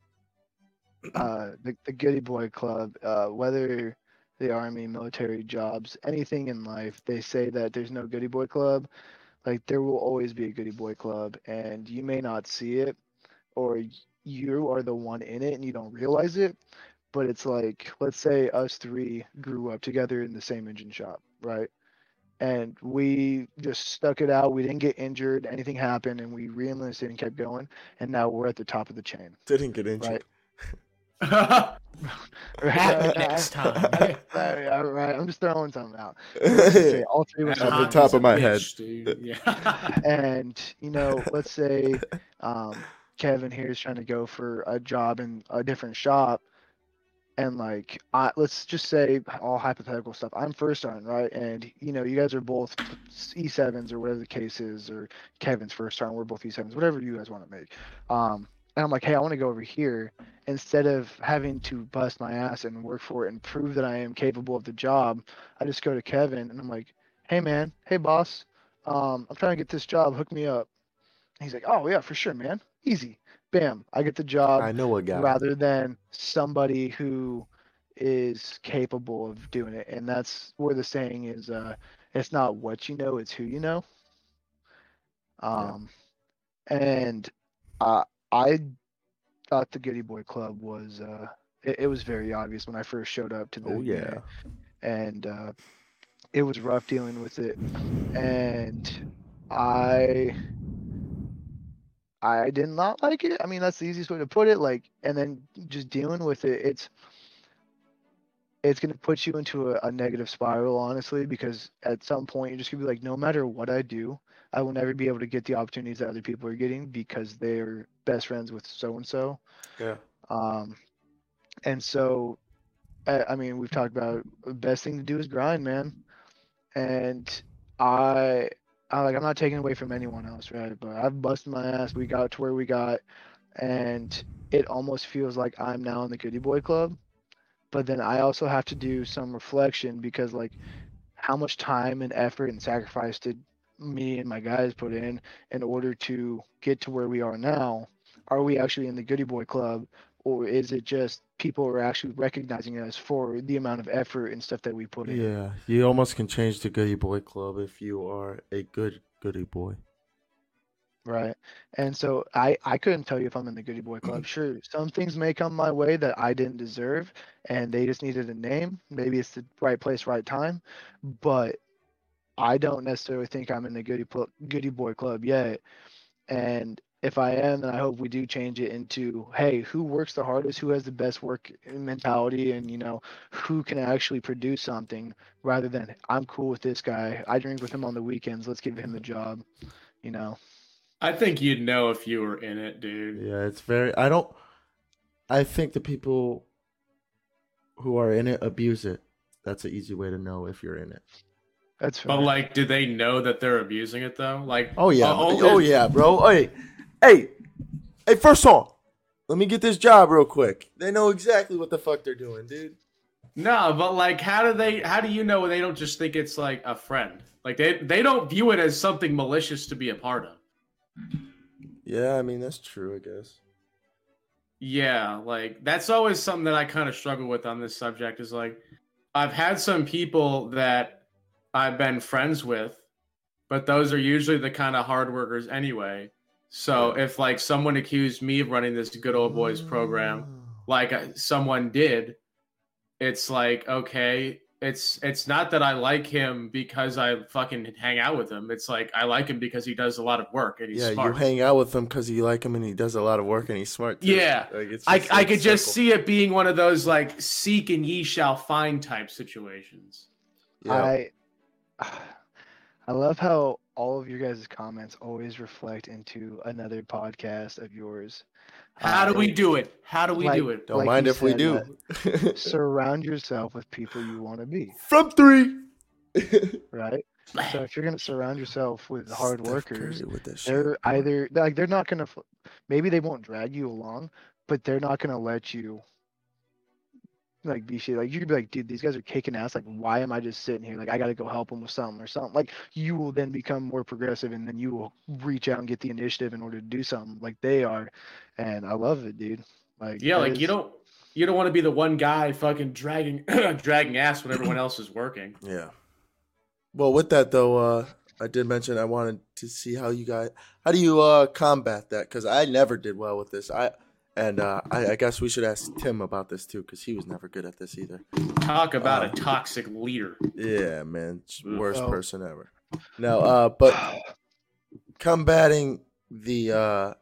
uh, the, the goody boy club uh, whether the army military jobs anything in life they say that there's no goody boy club. Like there will always be a goody boy club and you may not see it or you are the one in it and you don't realize it but it's like let's say us three grew up together in the same engine shop right? And we just stuck it out. We didn't get injured. Anything happened and we re-enlisted and kept going and now we're at the top of the chain. Didn't get injured. Right? Right, next time. right, all right, I'm just throwing something out. Say, all three was at the top of my head. Yeah. and you know, let's say um, Kevin here is trying to go for a job in a different shop, and like, I, let's just say all hypothetical stuff. I'm first on, right? And you know, you guys are both E7s or whatever the case is, or Kevin's first on. We're both E7s, whatever you guys want to make. Um, and I'm like, hey, I want to go over here instead of having to bust my ass and work for it and prove that I am capable of the job. I just go to Kevin and I'm like, hey man, hey boss, um, I'm trying to get this job. Hook me up. And he's like, oh yeah, for sure, man easy. Bam, I get the job. I know a guy. Rather than somebody who is capable of doing it, and that's where the saying is: uh, "It's not what you know, it's who you know." Um, yeah. and uh, I thought the Goody Boy Club was uh, it, it, was very obvious when I first showed up to the oh yeah, and uh, it was rough dealing with it, and I I did not like it. I mean, that's the easiest way to put it. Like, and then just dealing with it, it's it's going to put you into a, a, negative spiral, honestly, because at some point you're just going to be like, no matter what I do, I will never be able to get the opportunities that other people are getting because they're best friends with so and so. Yeah. Um, and so, I, I mean, we've talked about the best thing to do is grind, man. And I I, like I'm not taking away from anyone else, right? But I've busted my ass. We got to where we got, and it almost feels like I'm now in the Goody Boy Club. But then I also have to do some reflection because like how much time and effort and sacrifice did me and my guys put in in order to get to where we are now? Are we actually in the Goody Boy Club, or is it just people are actually recognizing us for the amount of effort and stuff that we put in. Yeah, you almost can change the Goody Boy Club if you are a good Goody Boy. Right. And so I I couldn't tell you if I'm in the Goody Boy Club. Sure, some things may come my way that I didn't deserve and they just needed a name. Maybe it's the right place, right time. But I don't necessarily think I'm in the Goody Goody Boy Club yet. And if I am, then I hope we do change it into, hey, who works the hardest, who has the best work mentality, and you know, who can actually produce something, rather than I'm cool with this guy. I drink with him on the weekends. Let's give him the job. You know. I think you'd know if you were in it, dude. Yeah, it's very. I don't. I think the people who are in it abuse it. That's an easy way to know if you're in it. That's fair. But like, do they know that they're abusing it though? Like, oh yeah, uh, oh yeah, bro. Hey, hey, hey. First song. Let me get this job real quick. They know exactly what the fuck they're doing, dude. No, but like, how do they? How do you know they don't just think it's like a friend? Like they they don't view it as something malicious to be a part of. Yeah, I mean that's true, I guess. Yeah, like that's always something that I kind of struggle with on this subject is like I've had some people that I've been friends with, but those are usually the kind of hard workers anyway. So if like someone accused me of running this good old boys program, like someone did, it's like okay, it's it's not that I like him because I fucking hang out with him. It's like I like him because he does a lot of work and he's yeah. Smart. You hang out with him because you like him and he does a lot of work and he's smart. Too. Yeah, like, I I could circle. just see it being one of those like seek and ye shall find type situations. Yeah. I I love how all of your guys' comments always reflect into another podcast of yours. How do um, we do it? How do we like, do it? Don't like mind if we do. surround yourself with people you want to be. From three. right? So if you're gonna surround yourself with hard Steph workers, they're either like they're not gonna maybe they won't drag you along, but they're not gonna let you like be shit. Like you could be like, dude, these guys are kicking ass. Like, why am I just sitting here? Like, I got to go help them with something or something. Like, you will then become more progressive, and then you will reach out and get the initiative in order to do something like they are. And I love it, dude. Like, yeah, like is... you don't you don't want to be the one guy fucking dragging dragging ass when everyone else is working. Yeah. Well, with that though, uh, I did mention I wanted to see how you guys how do you uh combat that because I never did well with this. I and uh, I, I, guess we should ask Tim about this too, because he was never good at this either. Talk about uh, a toxic leader. Yeah, man, worst oh. person ever. No, uh, but combating the uh,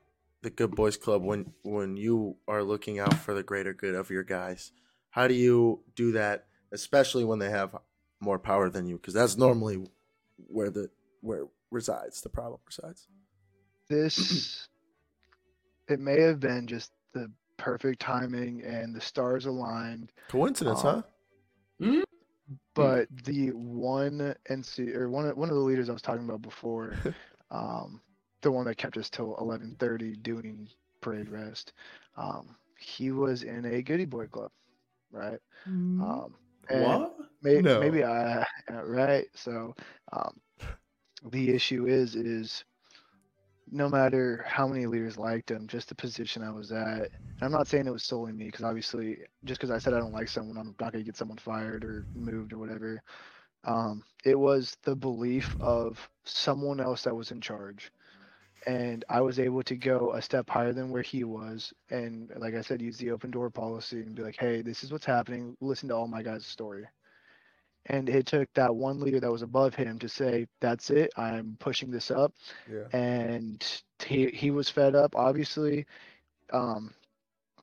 the Good Boys Club when when you are looking out for the greater good of your guys, how do you do that? Especially when they have more power than you, because that's normally where the where resides the problem resides. This it may have been just the perfect timing and the stars aligned. Coincidence, um, huh? Mm-hmm. But the one NC or one one of the leaders I was talking about before, um, the one that kept us till eleven thirty doing parade rest, um, he was in a goody boy club, right? Mm-hmm. Um, what? May, no. Maybe I right. So, um, the issue is is no matter how many leaders liked him, just the position I was at. I'm not saying it was solely me, because obviously, just because I said I don't like someone, I'm not going to get someone fired or moved or whatever. Um, it was the belief of someone else that was in charge. And I was able to go a step higher than where he was. And like I said, use the open door policy and be like, hey, this is what's happening. Listen to all my guys' story. And it took that one leader that was above him to say, "That's it. I'm pushing this up." Yeah. And he he was fed up. Obviously, um,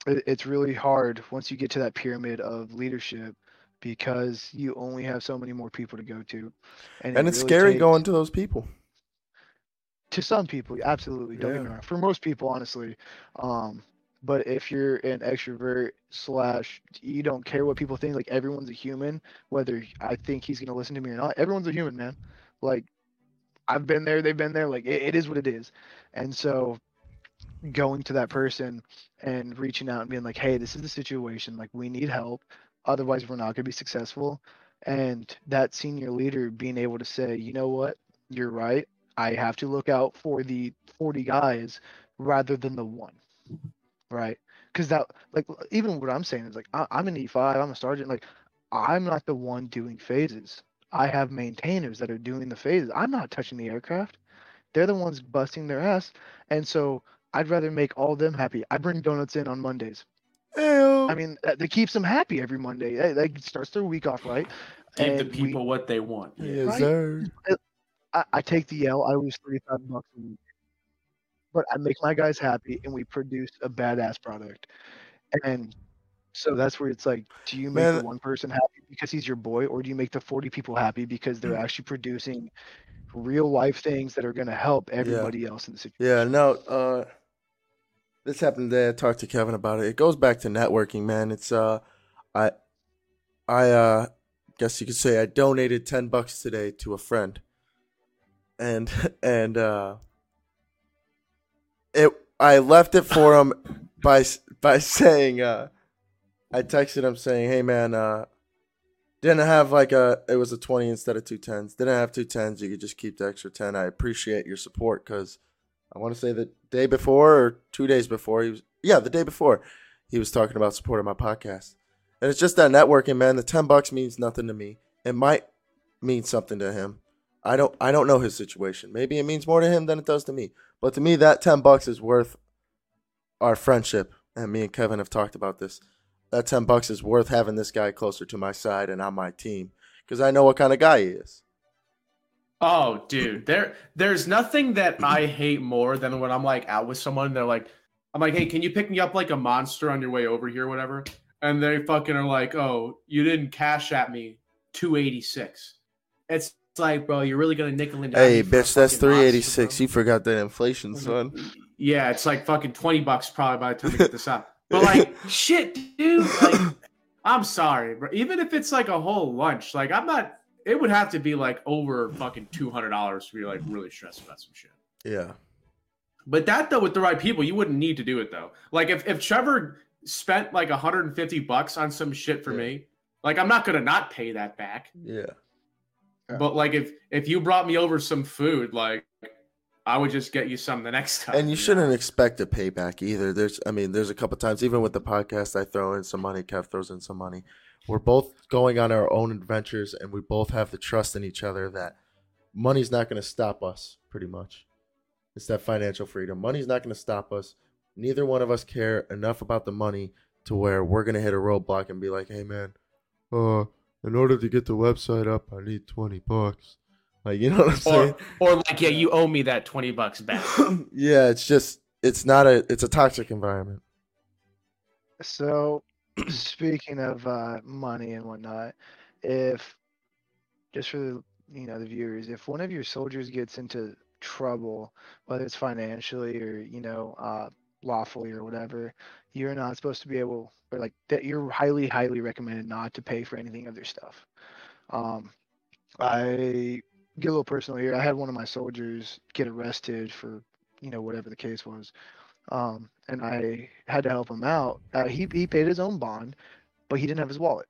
it, it's really hard once you get to that pyramid of leadership because you only have so many more people to go to, and, and it it's really scary going to those people. To some people, absolutely. Don't yeah. get me wrong. For most people, honestly, um, but if you're an extrovert slash you don't care what people think, like everyone's a human, whether I think he's gonna listen to me or not, everyone's a human, man. Like I've been there, they've been there, like it, it is what it is. And so going to that person and reaching out and being like, hey, this is the situation, like we need help. Otherwise we're not gonna be successful. And that senior leader being able to say, you know what, you're right. I have to look out for the 40 guys rather than the one right? Because that, like, even what I'm saying is like, I, am an E5, I'm a sergeant. Like, I'm not the one doing phases. I have maintainers that are doing the phases. I'm not touching the aircraft. they're the ones busting their ass, and so I'd rather make all of them happy. I bring donuts in on Mondays. Ew. I mean, that, that keeps them happy every Monday. That, that starts their week off right. Give And the we- people what they want. yes, Right. sir. I, I take the L. I lose thirty five bucks a week, but I make my guys happy, and we produce a badass product. And so that's where it's like, do you make Man- the one person happy because he's your boy, or do you make the forty people happy because they're Mm. actually producing real life things that are going to help everybody else in the situation? Yeah, no, uh this happened today. I talked to Kevin about it. It goes back to networking, man. It's uh I I uh guess you could say I donated 10 bucks today to a friend. And and uh it I left it for him by by saying uh I texted him saying, "Hey man, uh didn't have like a it was a 20 instead of two tens. Didn't have two tens. You could just keep the extra 10. I appreciate your support cuz I want to say the day before or 2 days before he was yeah, the day before he was talking about supporting my podcast. And it's just that networking, man. The 10 bucks means nothing to me. It might mean something to him. I don't I don't know his situation. Maybe it means more to him than it does to me. But to me that 10 bucks is worth our friendship. And me and Kevin have talked about this. That 10 bucks is worth having this guy closer to my side and on my team because I know what kind of guy he is. Oh, dude, there there's nothing that I hate more than when I'm like out with someone. and They're like, I'm like, hey, can you pick me up like a monster on your way over here, whatever? And they fucking are like, oh, you didn't Cash App me 286. It's like, bro, you're really gonna nickel and dime Hey, bitch, that's 386. You forgot that inflation, mm-hmm. son. Yeah, it's like fucking 20 bucks probably by the time we get this out. But like, shit, dude. Like, I'm sorry, bro. Even if it's like a whole lunch, like I'm not. It would have to be like over fucking two hundred dollars to be like really stressed about some shit. Yeah. But that though, with the right people, you wouldn't need to do it though. Like if if Trevor spent like 150 bucks on some shit for Yeah. me, like I'm not gonna not pay that back. Yeah. Yeah. But like if if you brought me over some food, like I would just get you some the next time. And you shouldn't expect a payback either. There's, I mean, there's a couple times, even with the podcast, I throw in some money, Kev throws in some money. We're both going on our own adventures, and we both have the trust in each other that money's not going to stop us, pretty much. It's that financial freedom. Money's not going to stop us. Neither one of us care enough about the money to where we're going to hit a roadblock and be like, hey, man, uh, in order to get the website up, I need 20 bucks. Like, you know what I'm saying? or, or like, yeah, you owe me that 20 bucks back. yeah, it's just it's not a it's a toxic environment. So, speaking of uh, money and whatnot, if just for the you know the viewers, if one of your soldiers gets into trouble, whether it's financially or you know uh, lawfully or whatever, you're not supposed to be able or like that. You're highly highly recommended not to pay for anything of their stuff. Um, I get a little personal here. I had one of my soldiers get arrested for you know whatever the case was um, and I had to help him out. Uh, he he paid his own bond, but he didn't have his wallet,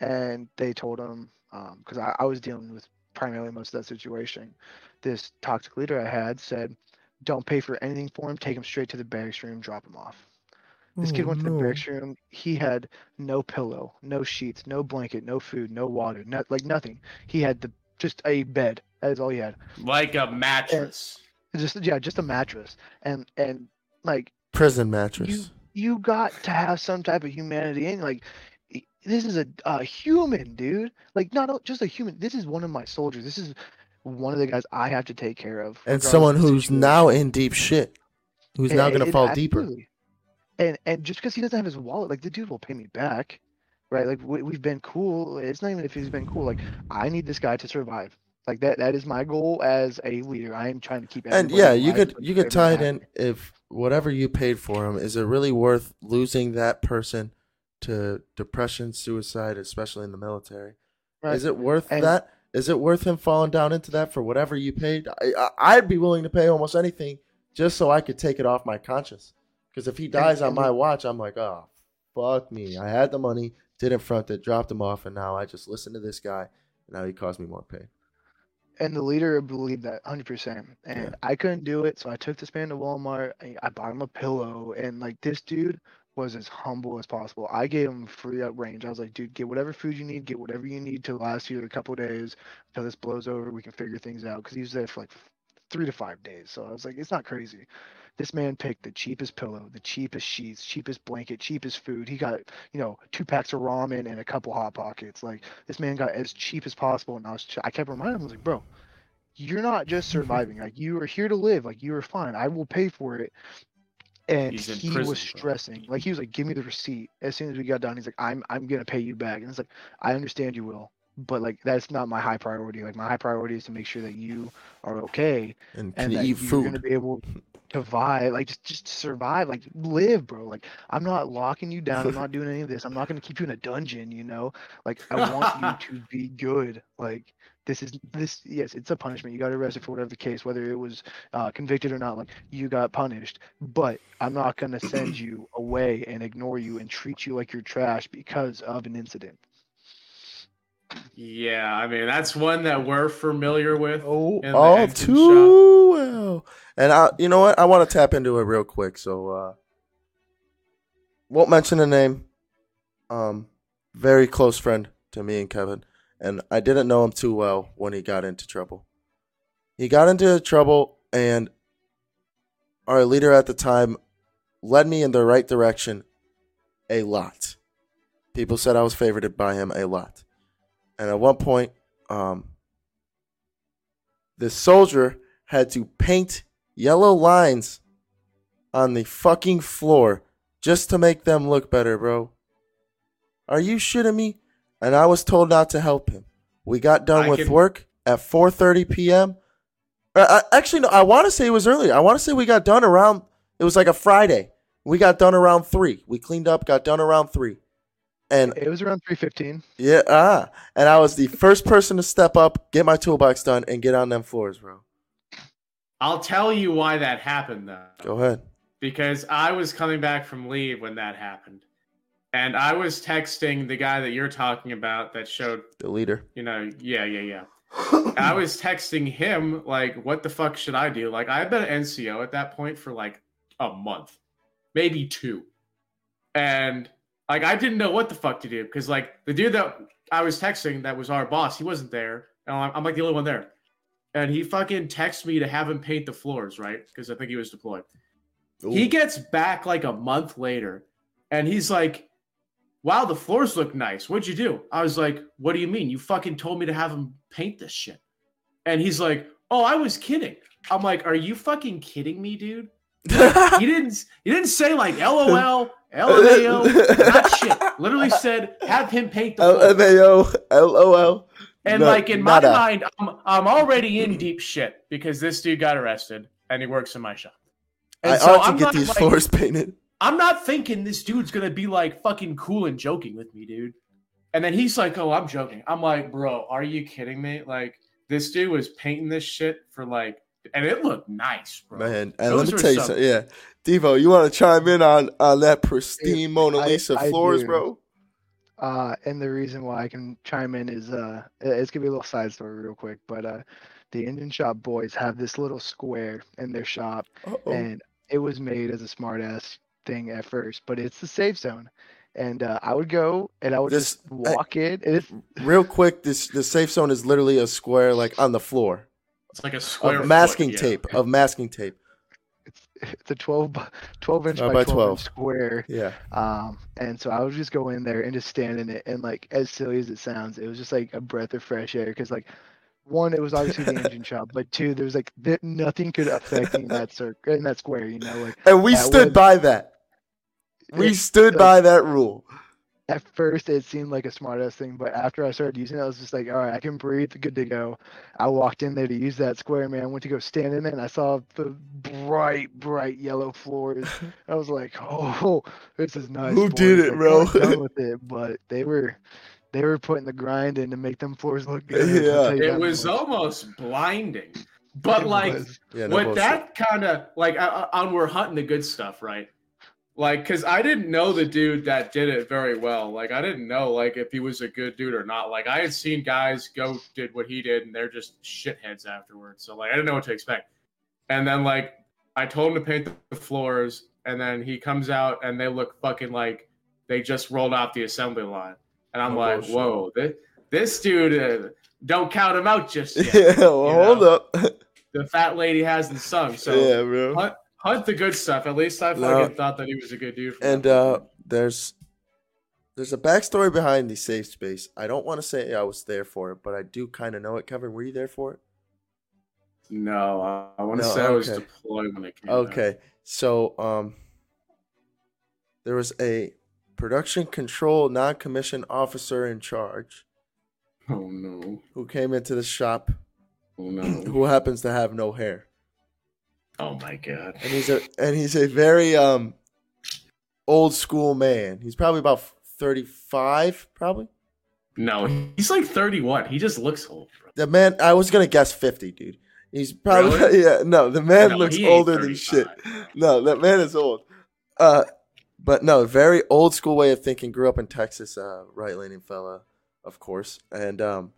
and they told him because I, I was dealing with primarily most of that situation. This toxic leader I had said, "Don't pay for anything for him. Take him straight to the barracks room. Drop him off." This kid Oh, went to the no. barracks room. He had no pillow, no sheets, no blanket, no food, no water, not like nothing. He had the just a bed. That is all he had. like a mattress. Just yeah, just a mattress. And and like Prison mattress. you you got to have some type of humanity in like this is a, a human dude like not just a human this is one of my soldiers this is one of the guys i have to take care of and someone who's now in deep shit, who's now going to and fall deeper. and and just because he doesn't have his wallet like the dude will pay me back right like we, we've been cool it's not even if he's been cool like i need this guy to survive like that that is my goal as a leader i am trying to keep And yeah, you could you could tie it in if whatever you paid for him is it really worth losing that person to depression, suicide, especially in the military. Right. Is it worth And- that? Is it worth him falling down into that for whatever you paid? I, I'd be willing to pay almost anything just so I could take it off my conscience. Because if he dies on my watch, I'm like, oh, fuck me. I had the money, didn't front it, dropped him off, and now I just listen to this guy, and now he caused me more pain. and the leader believed that 100% and Yeah. i couldn't do it so i took this man to walmart I, I bought him a pillow and like this dude was as humble as possible i gave him free up range i was like dude get whatever food you need get whatever you need to last you a couple days until this blows over we can figure things out because he was there for like three to five days. So I was like, it's not crazy. This man picked the cheapest pillow, the cheapest sheets, cheapest blanket, cheapest food. He got, you know, two packs of ramen and a couple hot pockets. Like this man got as cheap as possible. And I was, I kept reminding him, I was like, bro, you're not just surviving. Like you are here to live. Like you are fine. I will pay for it. And he prison, was stressing. Bro. Like he was like, "Give me the receipt." As soon as we got done, he's like, "I'm I'm gonna pay you back." And it's like, "I understand you will, but like that's not my high priority. Like my high priority is to make sure that you are okay and, and that you're food. gonna be able to vibe, like just just survive, like live, bro. Like I'm not locking you down. I'm not doing any of this. I'm not gonna keep you in a dungeon. You know, like I want you to be good. Like this is this yes it's a punishment. You got arrested for whatever the case whether it was uh, convicted or not like you got punished. But i'm not going to send you away and ignore you and treat you like you're trash because of an incident. Yeah i mean that's one that we're familiar with oh all too shop. well. And i you know what? I want to tap into it real quick so uh won't mention the name. Um very close friend to me and kevin and I didn't know him too well when he got into trouble. He got into trouble, and our leader at the time led me in the right direction a lot. People said I was favored by him a lot. And at one point, um, the soldier had to paint yellow lines on the fucking floor just to make them look better, bro. Are you shitting me? And I was told not to help him. We got done I with can... work at 4:30 p.m. Uh, actually, no. I want to say it was earlier. I want to say we got done around. It was like a Friday. We got done around three. We cleaned up, got done around three, and it was around three fifteen. Yeah, ah, and I was the first person to step up, get my toolbox done, and get on them floors, bro. I'll tell you why that happened, though. Go ahead. Because I was coming back from leave when that happened. And I was texting the guy that you're talking about that showed the leader. You know, yeah, yeah, yeah. I was texting him like, "What the fuck should I do?" Like, I've been at NCO at that point for like a month, maybe two, and like I didn't know what the fuck to do because like the dude that I was texting that was our boss, he wasn't there, and I'm, I'm like the only one there, and he fucking texted me to have him paint the floors, right? Because I think he was deployed. Ooh. He gets back like a month later, and he's like, wow, the floors look nice. What'd you do? I was like, what do you mean? You fucking told me to have him paint this shit. And he's like, oh, I was kidding. I'm like, are you fucking kidding me, dude? Like, he didn't. He didn't say like LOL, LMAO, not shit. Literally said, have him paint the LMAO, LOL. And no, like in my mind, I'm, I'm already in deep shit because this dude got arrested and he works in my shop. And I so ought to I'm get these like, floors painted. I'm not thinking this dude's gonna be like fucking cool and joking with me, dude. And then he's like, "Oh, I'm joking." I'm like, "Bro, are you kidding me?" Like this dude was painting this shit for like, and it looked nice, bro. Man, and Those let me tell you something. Yeah, Devo, you want to chime in on on that pristine Mona Lisa I, floors, I bro? Uh, and the reason why I can chime in is uh, it's gonna be a little side story real quick, but uh, the Engine Shop boys have this little square in their shop, Uh-oh. and it was made as a smartass thing at first, but it's the safe zone. And uh, I would go and I would this, just walk I, in. And it's, real quick, this the safe zone is literally a square like on the floor. It's like a square of masking foot, tape yeah. of masking tape. It's, it's a 12, 12 inch by, by 12, 12. square. Yeah. Um, and so I would just go in there and just stand in it. And like, as silly as it sounds, it was just like a breath of fresh air. Cause like one, it was obviously the engine shop, but two, there was like th- nothing could affect me in that circle in that square, you know, like. And we stood was, by that. We stood like, by that rule. At first, it seemed like a smartass thing, but after I started using it, I was just like, all right, I can breathe, good to go. I walked in there to use that square, man. I went to go stand in it, and I saw the bright, bright yellow floors. I was like, oh, this is nice. Who boys. did it, bro? done with it, but they were they were putting the grind in to make them floors look good. Yeah, it was much. almost blinding. But it like, yeah, no with that kind of like on we're hunting the good stuff, right? Like, because I didn't know the dude that did it very well. Like, I didn't know like if he was a good dude or not. Like, I had seen guys go did what he did, and they're just shitheads afterwards. So like, I didn't know what to expect. And then like, I told him to paint the floors, and then he comes out, and they look fucking like they just rolled off the assembly line. And I'm oh, like, bullshit. whoa, this, this dude, uh, don't count him out just yet. Yeah, well, hold up. the fat lady hasn't sung. So yeah, bro. Hunt, Hunt the good stuff. At least I fucking no. thought that he was a good dude. and uh, there's there's a backstory behind the safe space. I don't want to say I was there for it, but I do kind of know it. Kevin, were you there for it? No, I, I want to no, say okay. I was deployed when it came. Okay, out. so um, there was a production control non-commissioned officer in charge. Oh no! Who came into the shop? Oh no! Who happens to have no hair? Oh my god! And he's a and he's a very um old school man. He's probably about thirty five, probably. No, he's like thirty one. He just looks old. Bro. The man, I was gonna guess fifty, dude. He's probably really? yeah. No, the man no, looks older than shit. No, that man is old. Uh, but no, very old school way of thinking. Grew up in Texas, uh, right leaning fella, of course. And um,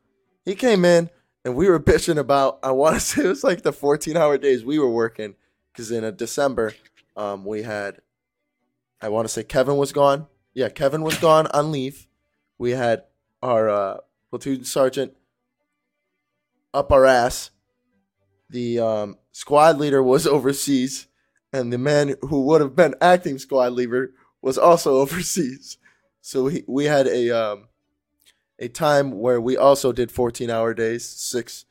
he came in, and we were bitching about. I want to say it was like the 14 hour days we were working, because in a December, um, we had. I want to say Kevin was gone. Yeah, Kevin was gone on leave. We had our uh, platoon sergeant up our ass. The um, squad leader was overseas and the man who would have been acting squad leader was also overseas. So we we had a um, a time where we also did 14 hour days, six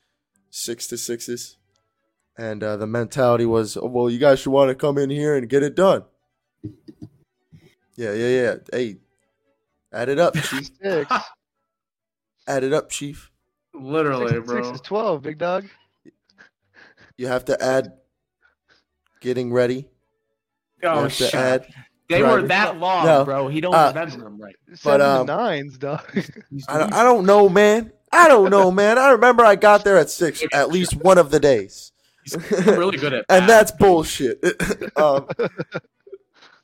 six to sixes, and uh, the mentality was, oh, well, you guys should want to come in here and get it done. Yeah, yeah, yeah. Hey, add it up, chief. Six. add it up, chief. Literally, six bro. Six is twelve, big dog. You have to add getting ready. Oh, shit. Add, they were that long, no, bro. He don't uh, remember them right. But um, nines, dog. I don't, I don't know, man. I don't know, man. I remember I got there at six at least one of the days. He's really good at, and that's bullshit. um,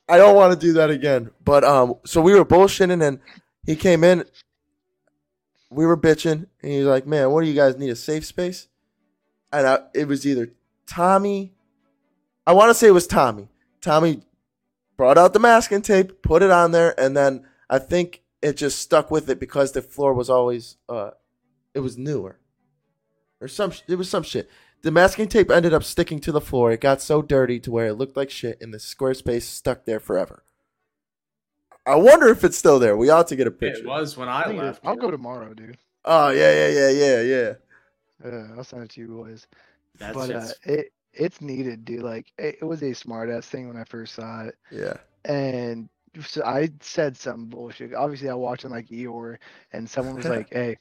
I don't want to do that again. But um, so we were bullshitting, and he came in. We were bitching, and he's like, "Man, what do you guys need a safe space?" And I, it was either Tommy I want to say it was Tommy. Tommy brought out the masking tape, put it on there, and then I think it just stuck with it because the floor was always uh it was newer. Or some it was some shit. The masking tape ended up sticking to the floor. It got so dirty to where it looked like shit and the square space stuck there forever. I wonder if it's still there. We ought to get a picture. It was when I, I left. I'll go tomorrow, dude. Oh yeah, yeah, yeah, yeah, yeah. Yeah, I'll send it to you boys. That's but just... uh, it it's needed, dude. Like it, it was a smart ass thing when I first saw it. Yeah. And so I said some bullshit. Obviously, I watched on like Eeyore, and someone was like, "Hey,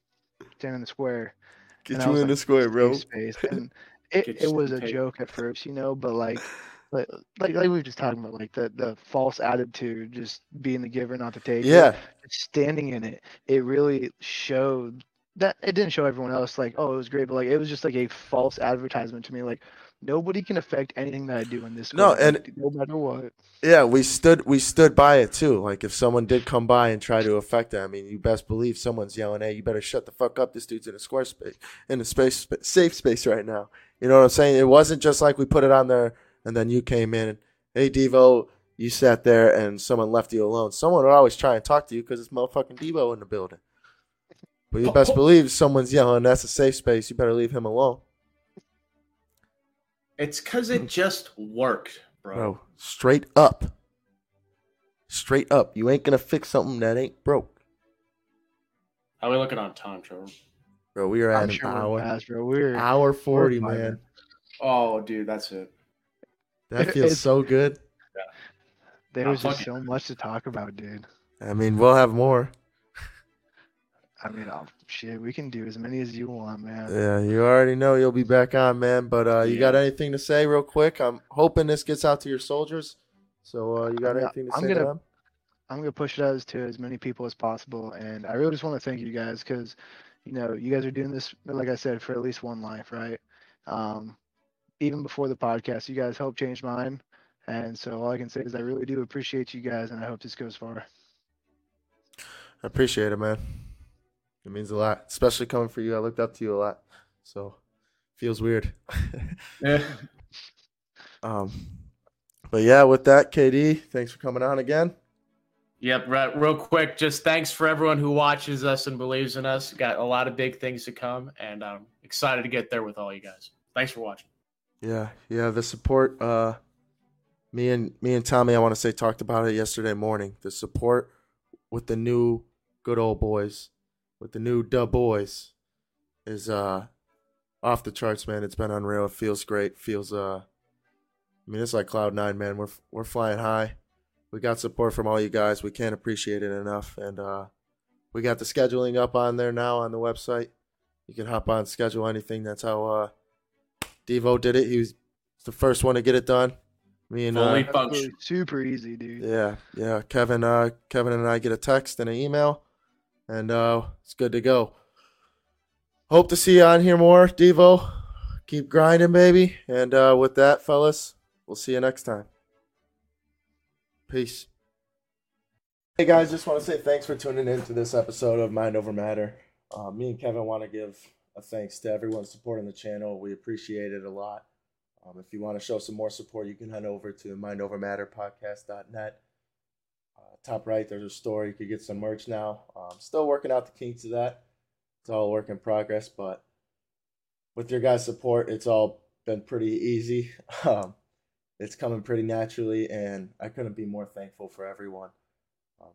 stand in the square." Get you in like, the square, bro. Space. And it, it was a joke at first, you know, but like, like, like, like we were just talking about, like the the false attitude, just being the giver, not the taker. Yeah. Standing in it, it really showed that it didn't show everyone else like, oh, it was great, but like it was just like a false advertisement to me, like nobody can affect anything that I do in this. No, and no matter what. Yeah, we stood we stood by it too. Like if someone did come by and try to affect it, I mean, you best believe someone's yelling, "Hey, you better shut the fuck up! This dude's in a square space, in a space, safe space right now." You know what I'm saying? It wasn't just like we put it on there and then you came in. And, hey, Devo, you sat there and someone left you alone. Someone would always try and talk to you because it's motherfucking Devo in the building. But you best oh. believe someone's yelling, "That's a safe space. You better leave him alone." It's because it mm-hmm. just worked, bro. Bro, straight up. Straight up. You ain't gonna fix something that ain't broke. How are we looking on time, Trevor? Bro, we are at I'm an sure hour. Fast, bro. We're hour forty, we're man. Oh, dude, that's it. That feels so good. Yeah. There was just so much to talk about, dude. I mean, we'll have more. I mean, oh, shit, we can do as many as you want, man. Yeah, you already know you'll be back on, man. But uh, you got anything to say, real quick? I'm hoping this gets out to your soldiers. So uh, you got I'm, anything to I'm say gonna, to them? I'm gonna push it out to as many people as possible, and I really just want to thank you guys because, you know, you guys are doing this, like I said, for at least one life, right? Um, even before the podcast, you guys helped change mine, and so all I can say is I really do appreciate you guys, and I hope this goes far. I appreciate it, man. It means a lot, especially coming for you. I looked up to you a lot, so feels weird. yeah. Um, but yeah, with that, KD, thanks for coming on again. Yep, right, real quick, just thanks for everyone who watches us and believes in us. Got a lot of big things to come, and I'm excited to get there with all you guys. Thanks for watching. Yeah, yeah. The support. Uh, me and me and Tommy, I want to say, talked about it yesterday morning. The support with the new good old boys, with the new dub boys, is uh off the charts, man. It's been unreal. It feels great. Feels uh, I mean, it's like cloud nine, man. We're we're flying high. We got support from all you guys. We can't appreciate it enough, and uh, we got the scheduling up on there now on the website. You can hop on, schedule anything. That's how uh, Devo did it. He was the first one to get it done. Me and Fully uh, function. super easy, dude. yeah, yeah. Kevin, uh, Kevin and I get a text and an email, and uh, it's good to go. Hope to see you on here more, Devo. Keep grinding, baby. And uh, with that, fellas, we'll see you next time. Peace. Hey guys, just want to say thanks for tuning in to this episode of Mind Over Matter. Uh, me and Kevin want to give a thanks to everyone supporting the channel. We appreciate it a lot. Um, if you want to show some more support, you can head over to mindovermatterpodcast.net. Uh, top right, there's a store. You could get some merch now. Um, still working out the kinks of that. It's all work in progress, but with your guys' support, it's all been pretty easy. Um, it's coming pretty naturally, and I couldn't be more thankful for everyone. Um,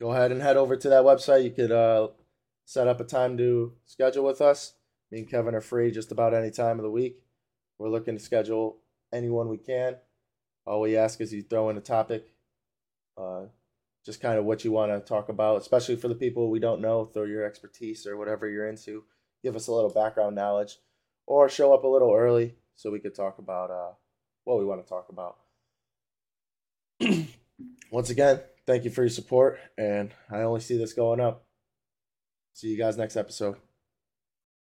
go ahead and head over to that website. You could uh, set up a time to schedule with us. Me and Kevin are free just about any time of the week. We're looking to schedule anyone we can. All we ask is you throw in a topic, uh, just kind of what you want to talk about, especially for the people we don't know. Throw your expertise or whatever you're into. Give us a little background knowledge, or show up a little early so we could talk about uh, what we want to talk about. Once again, thank you for your support, and I only see this going up. See you guys next episode.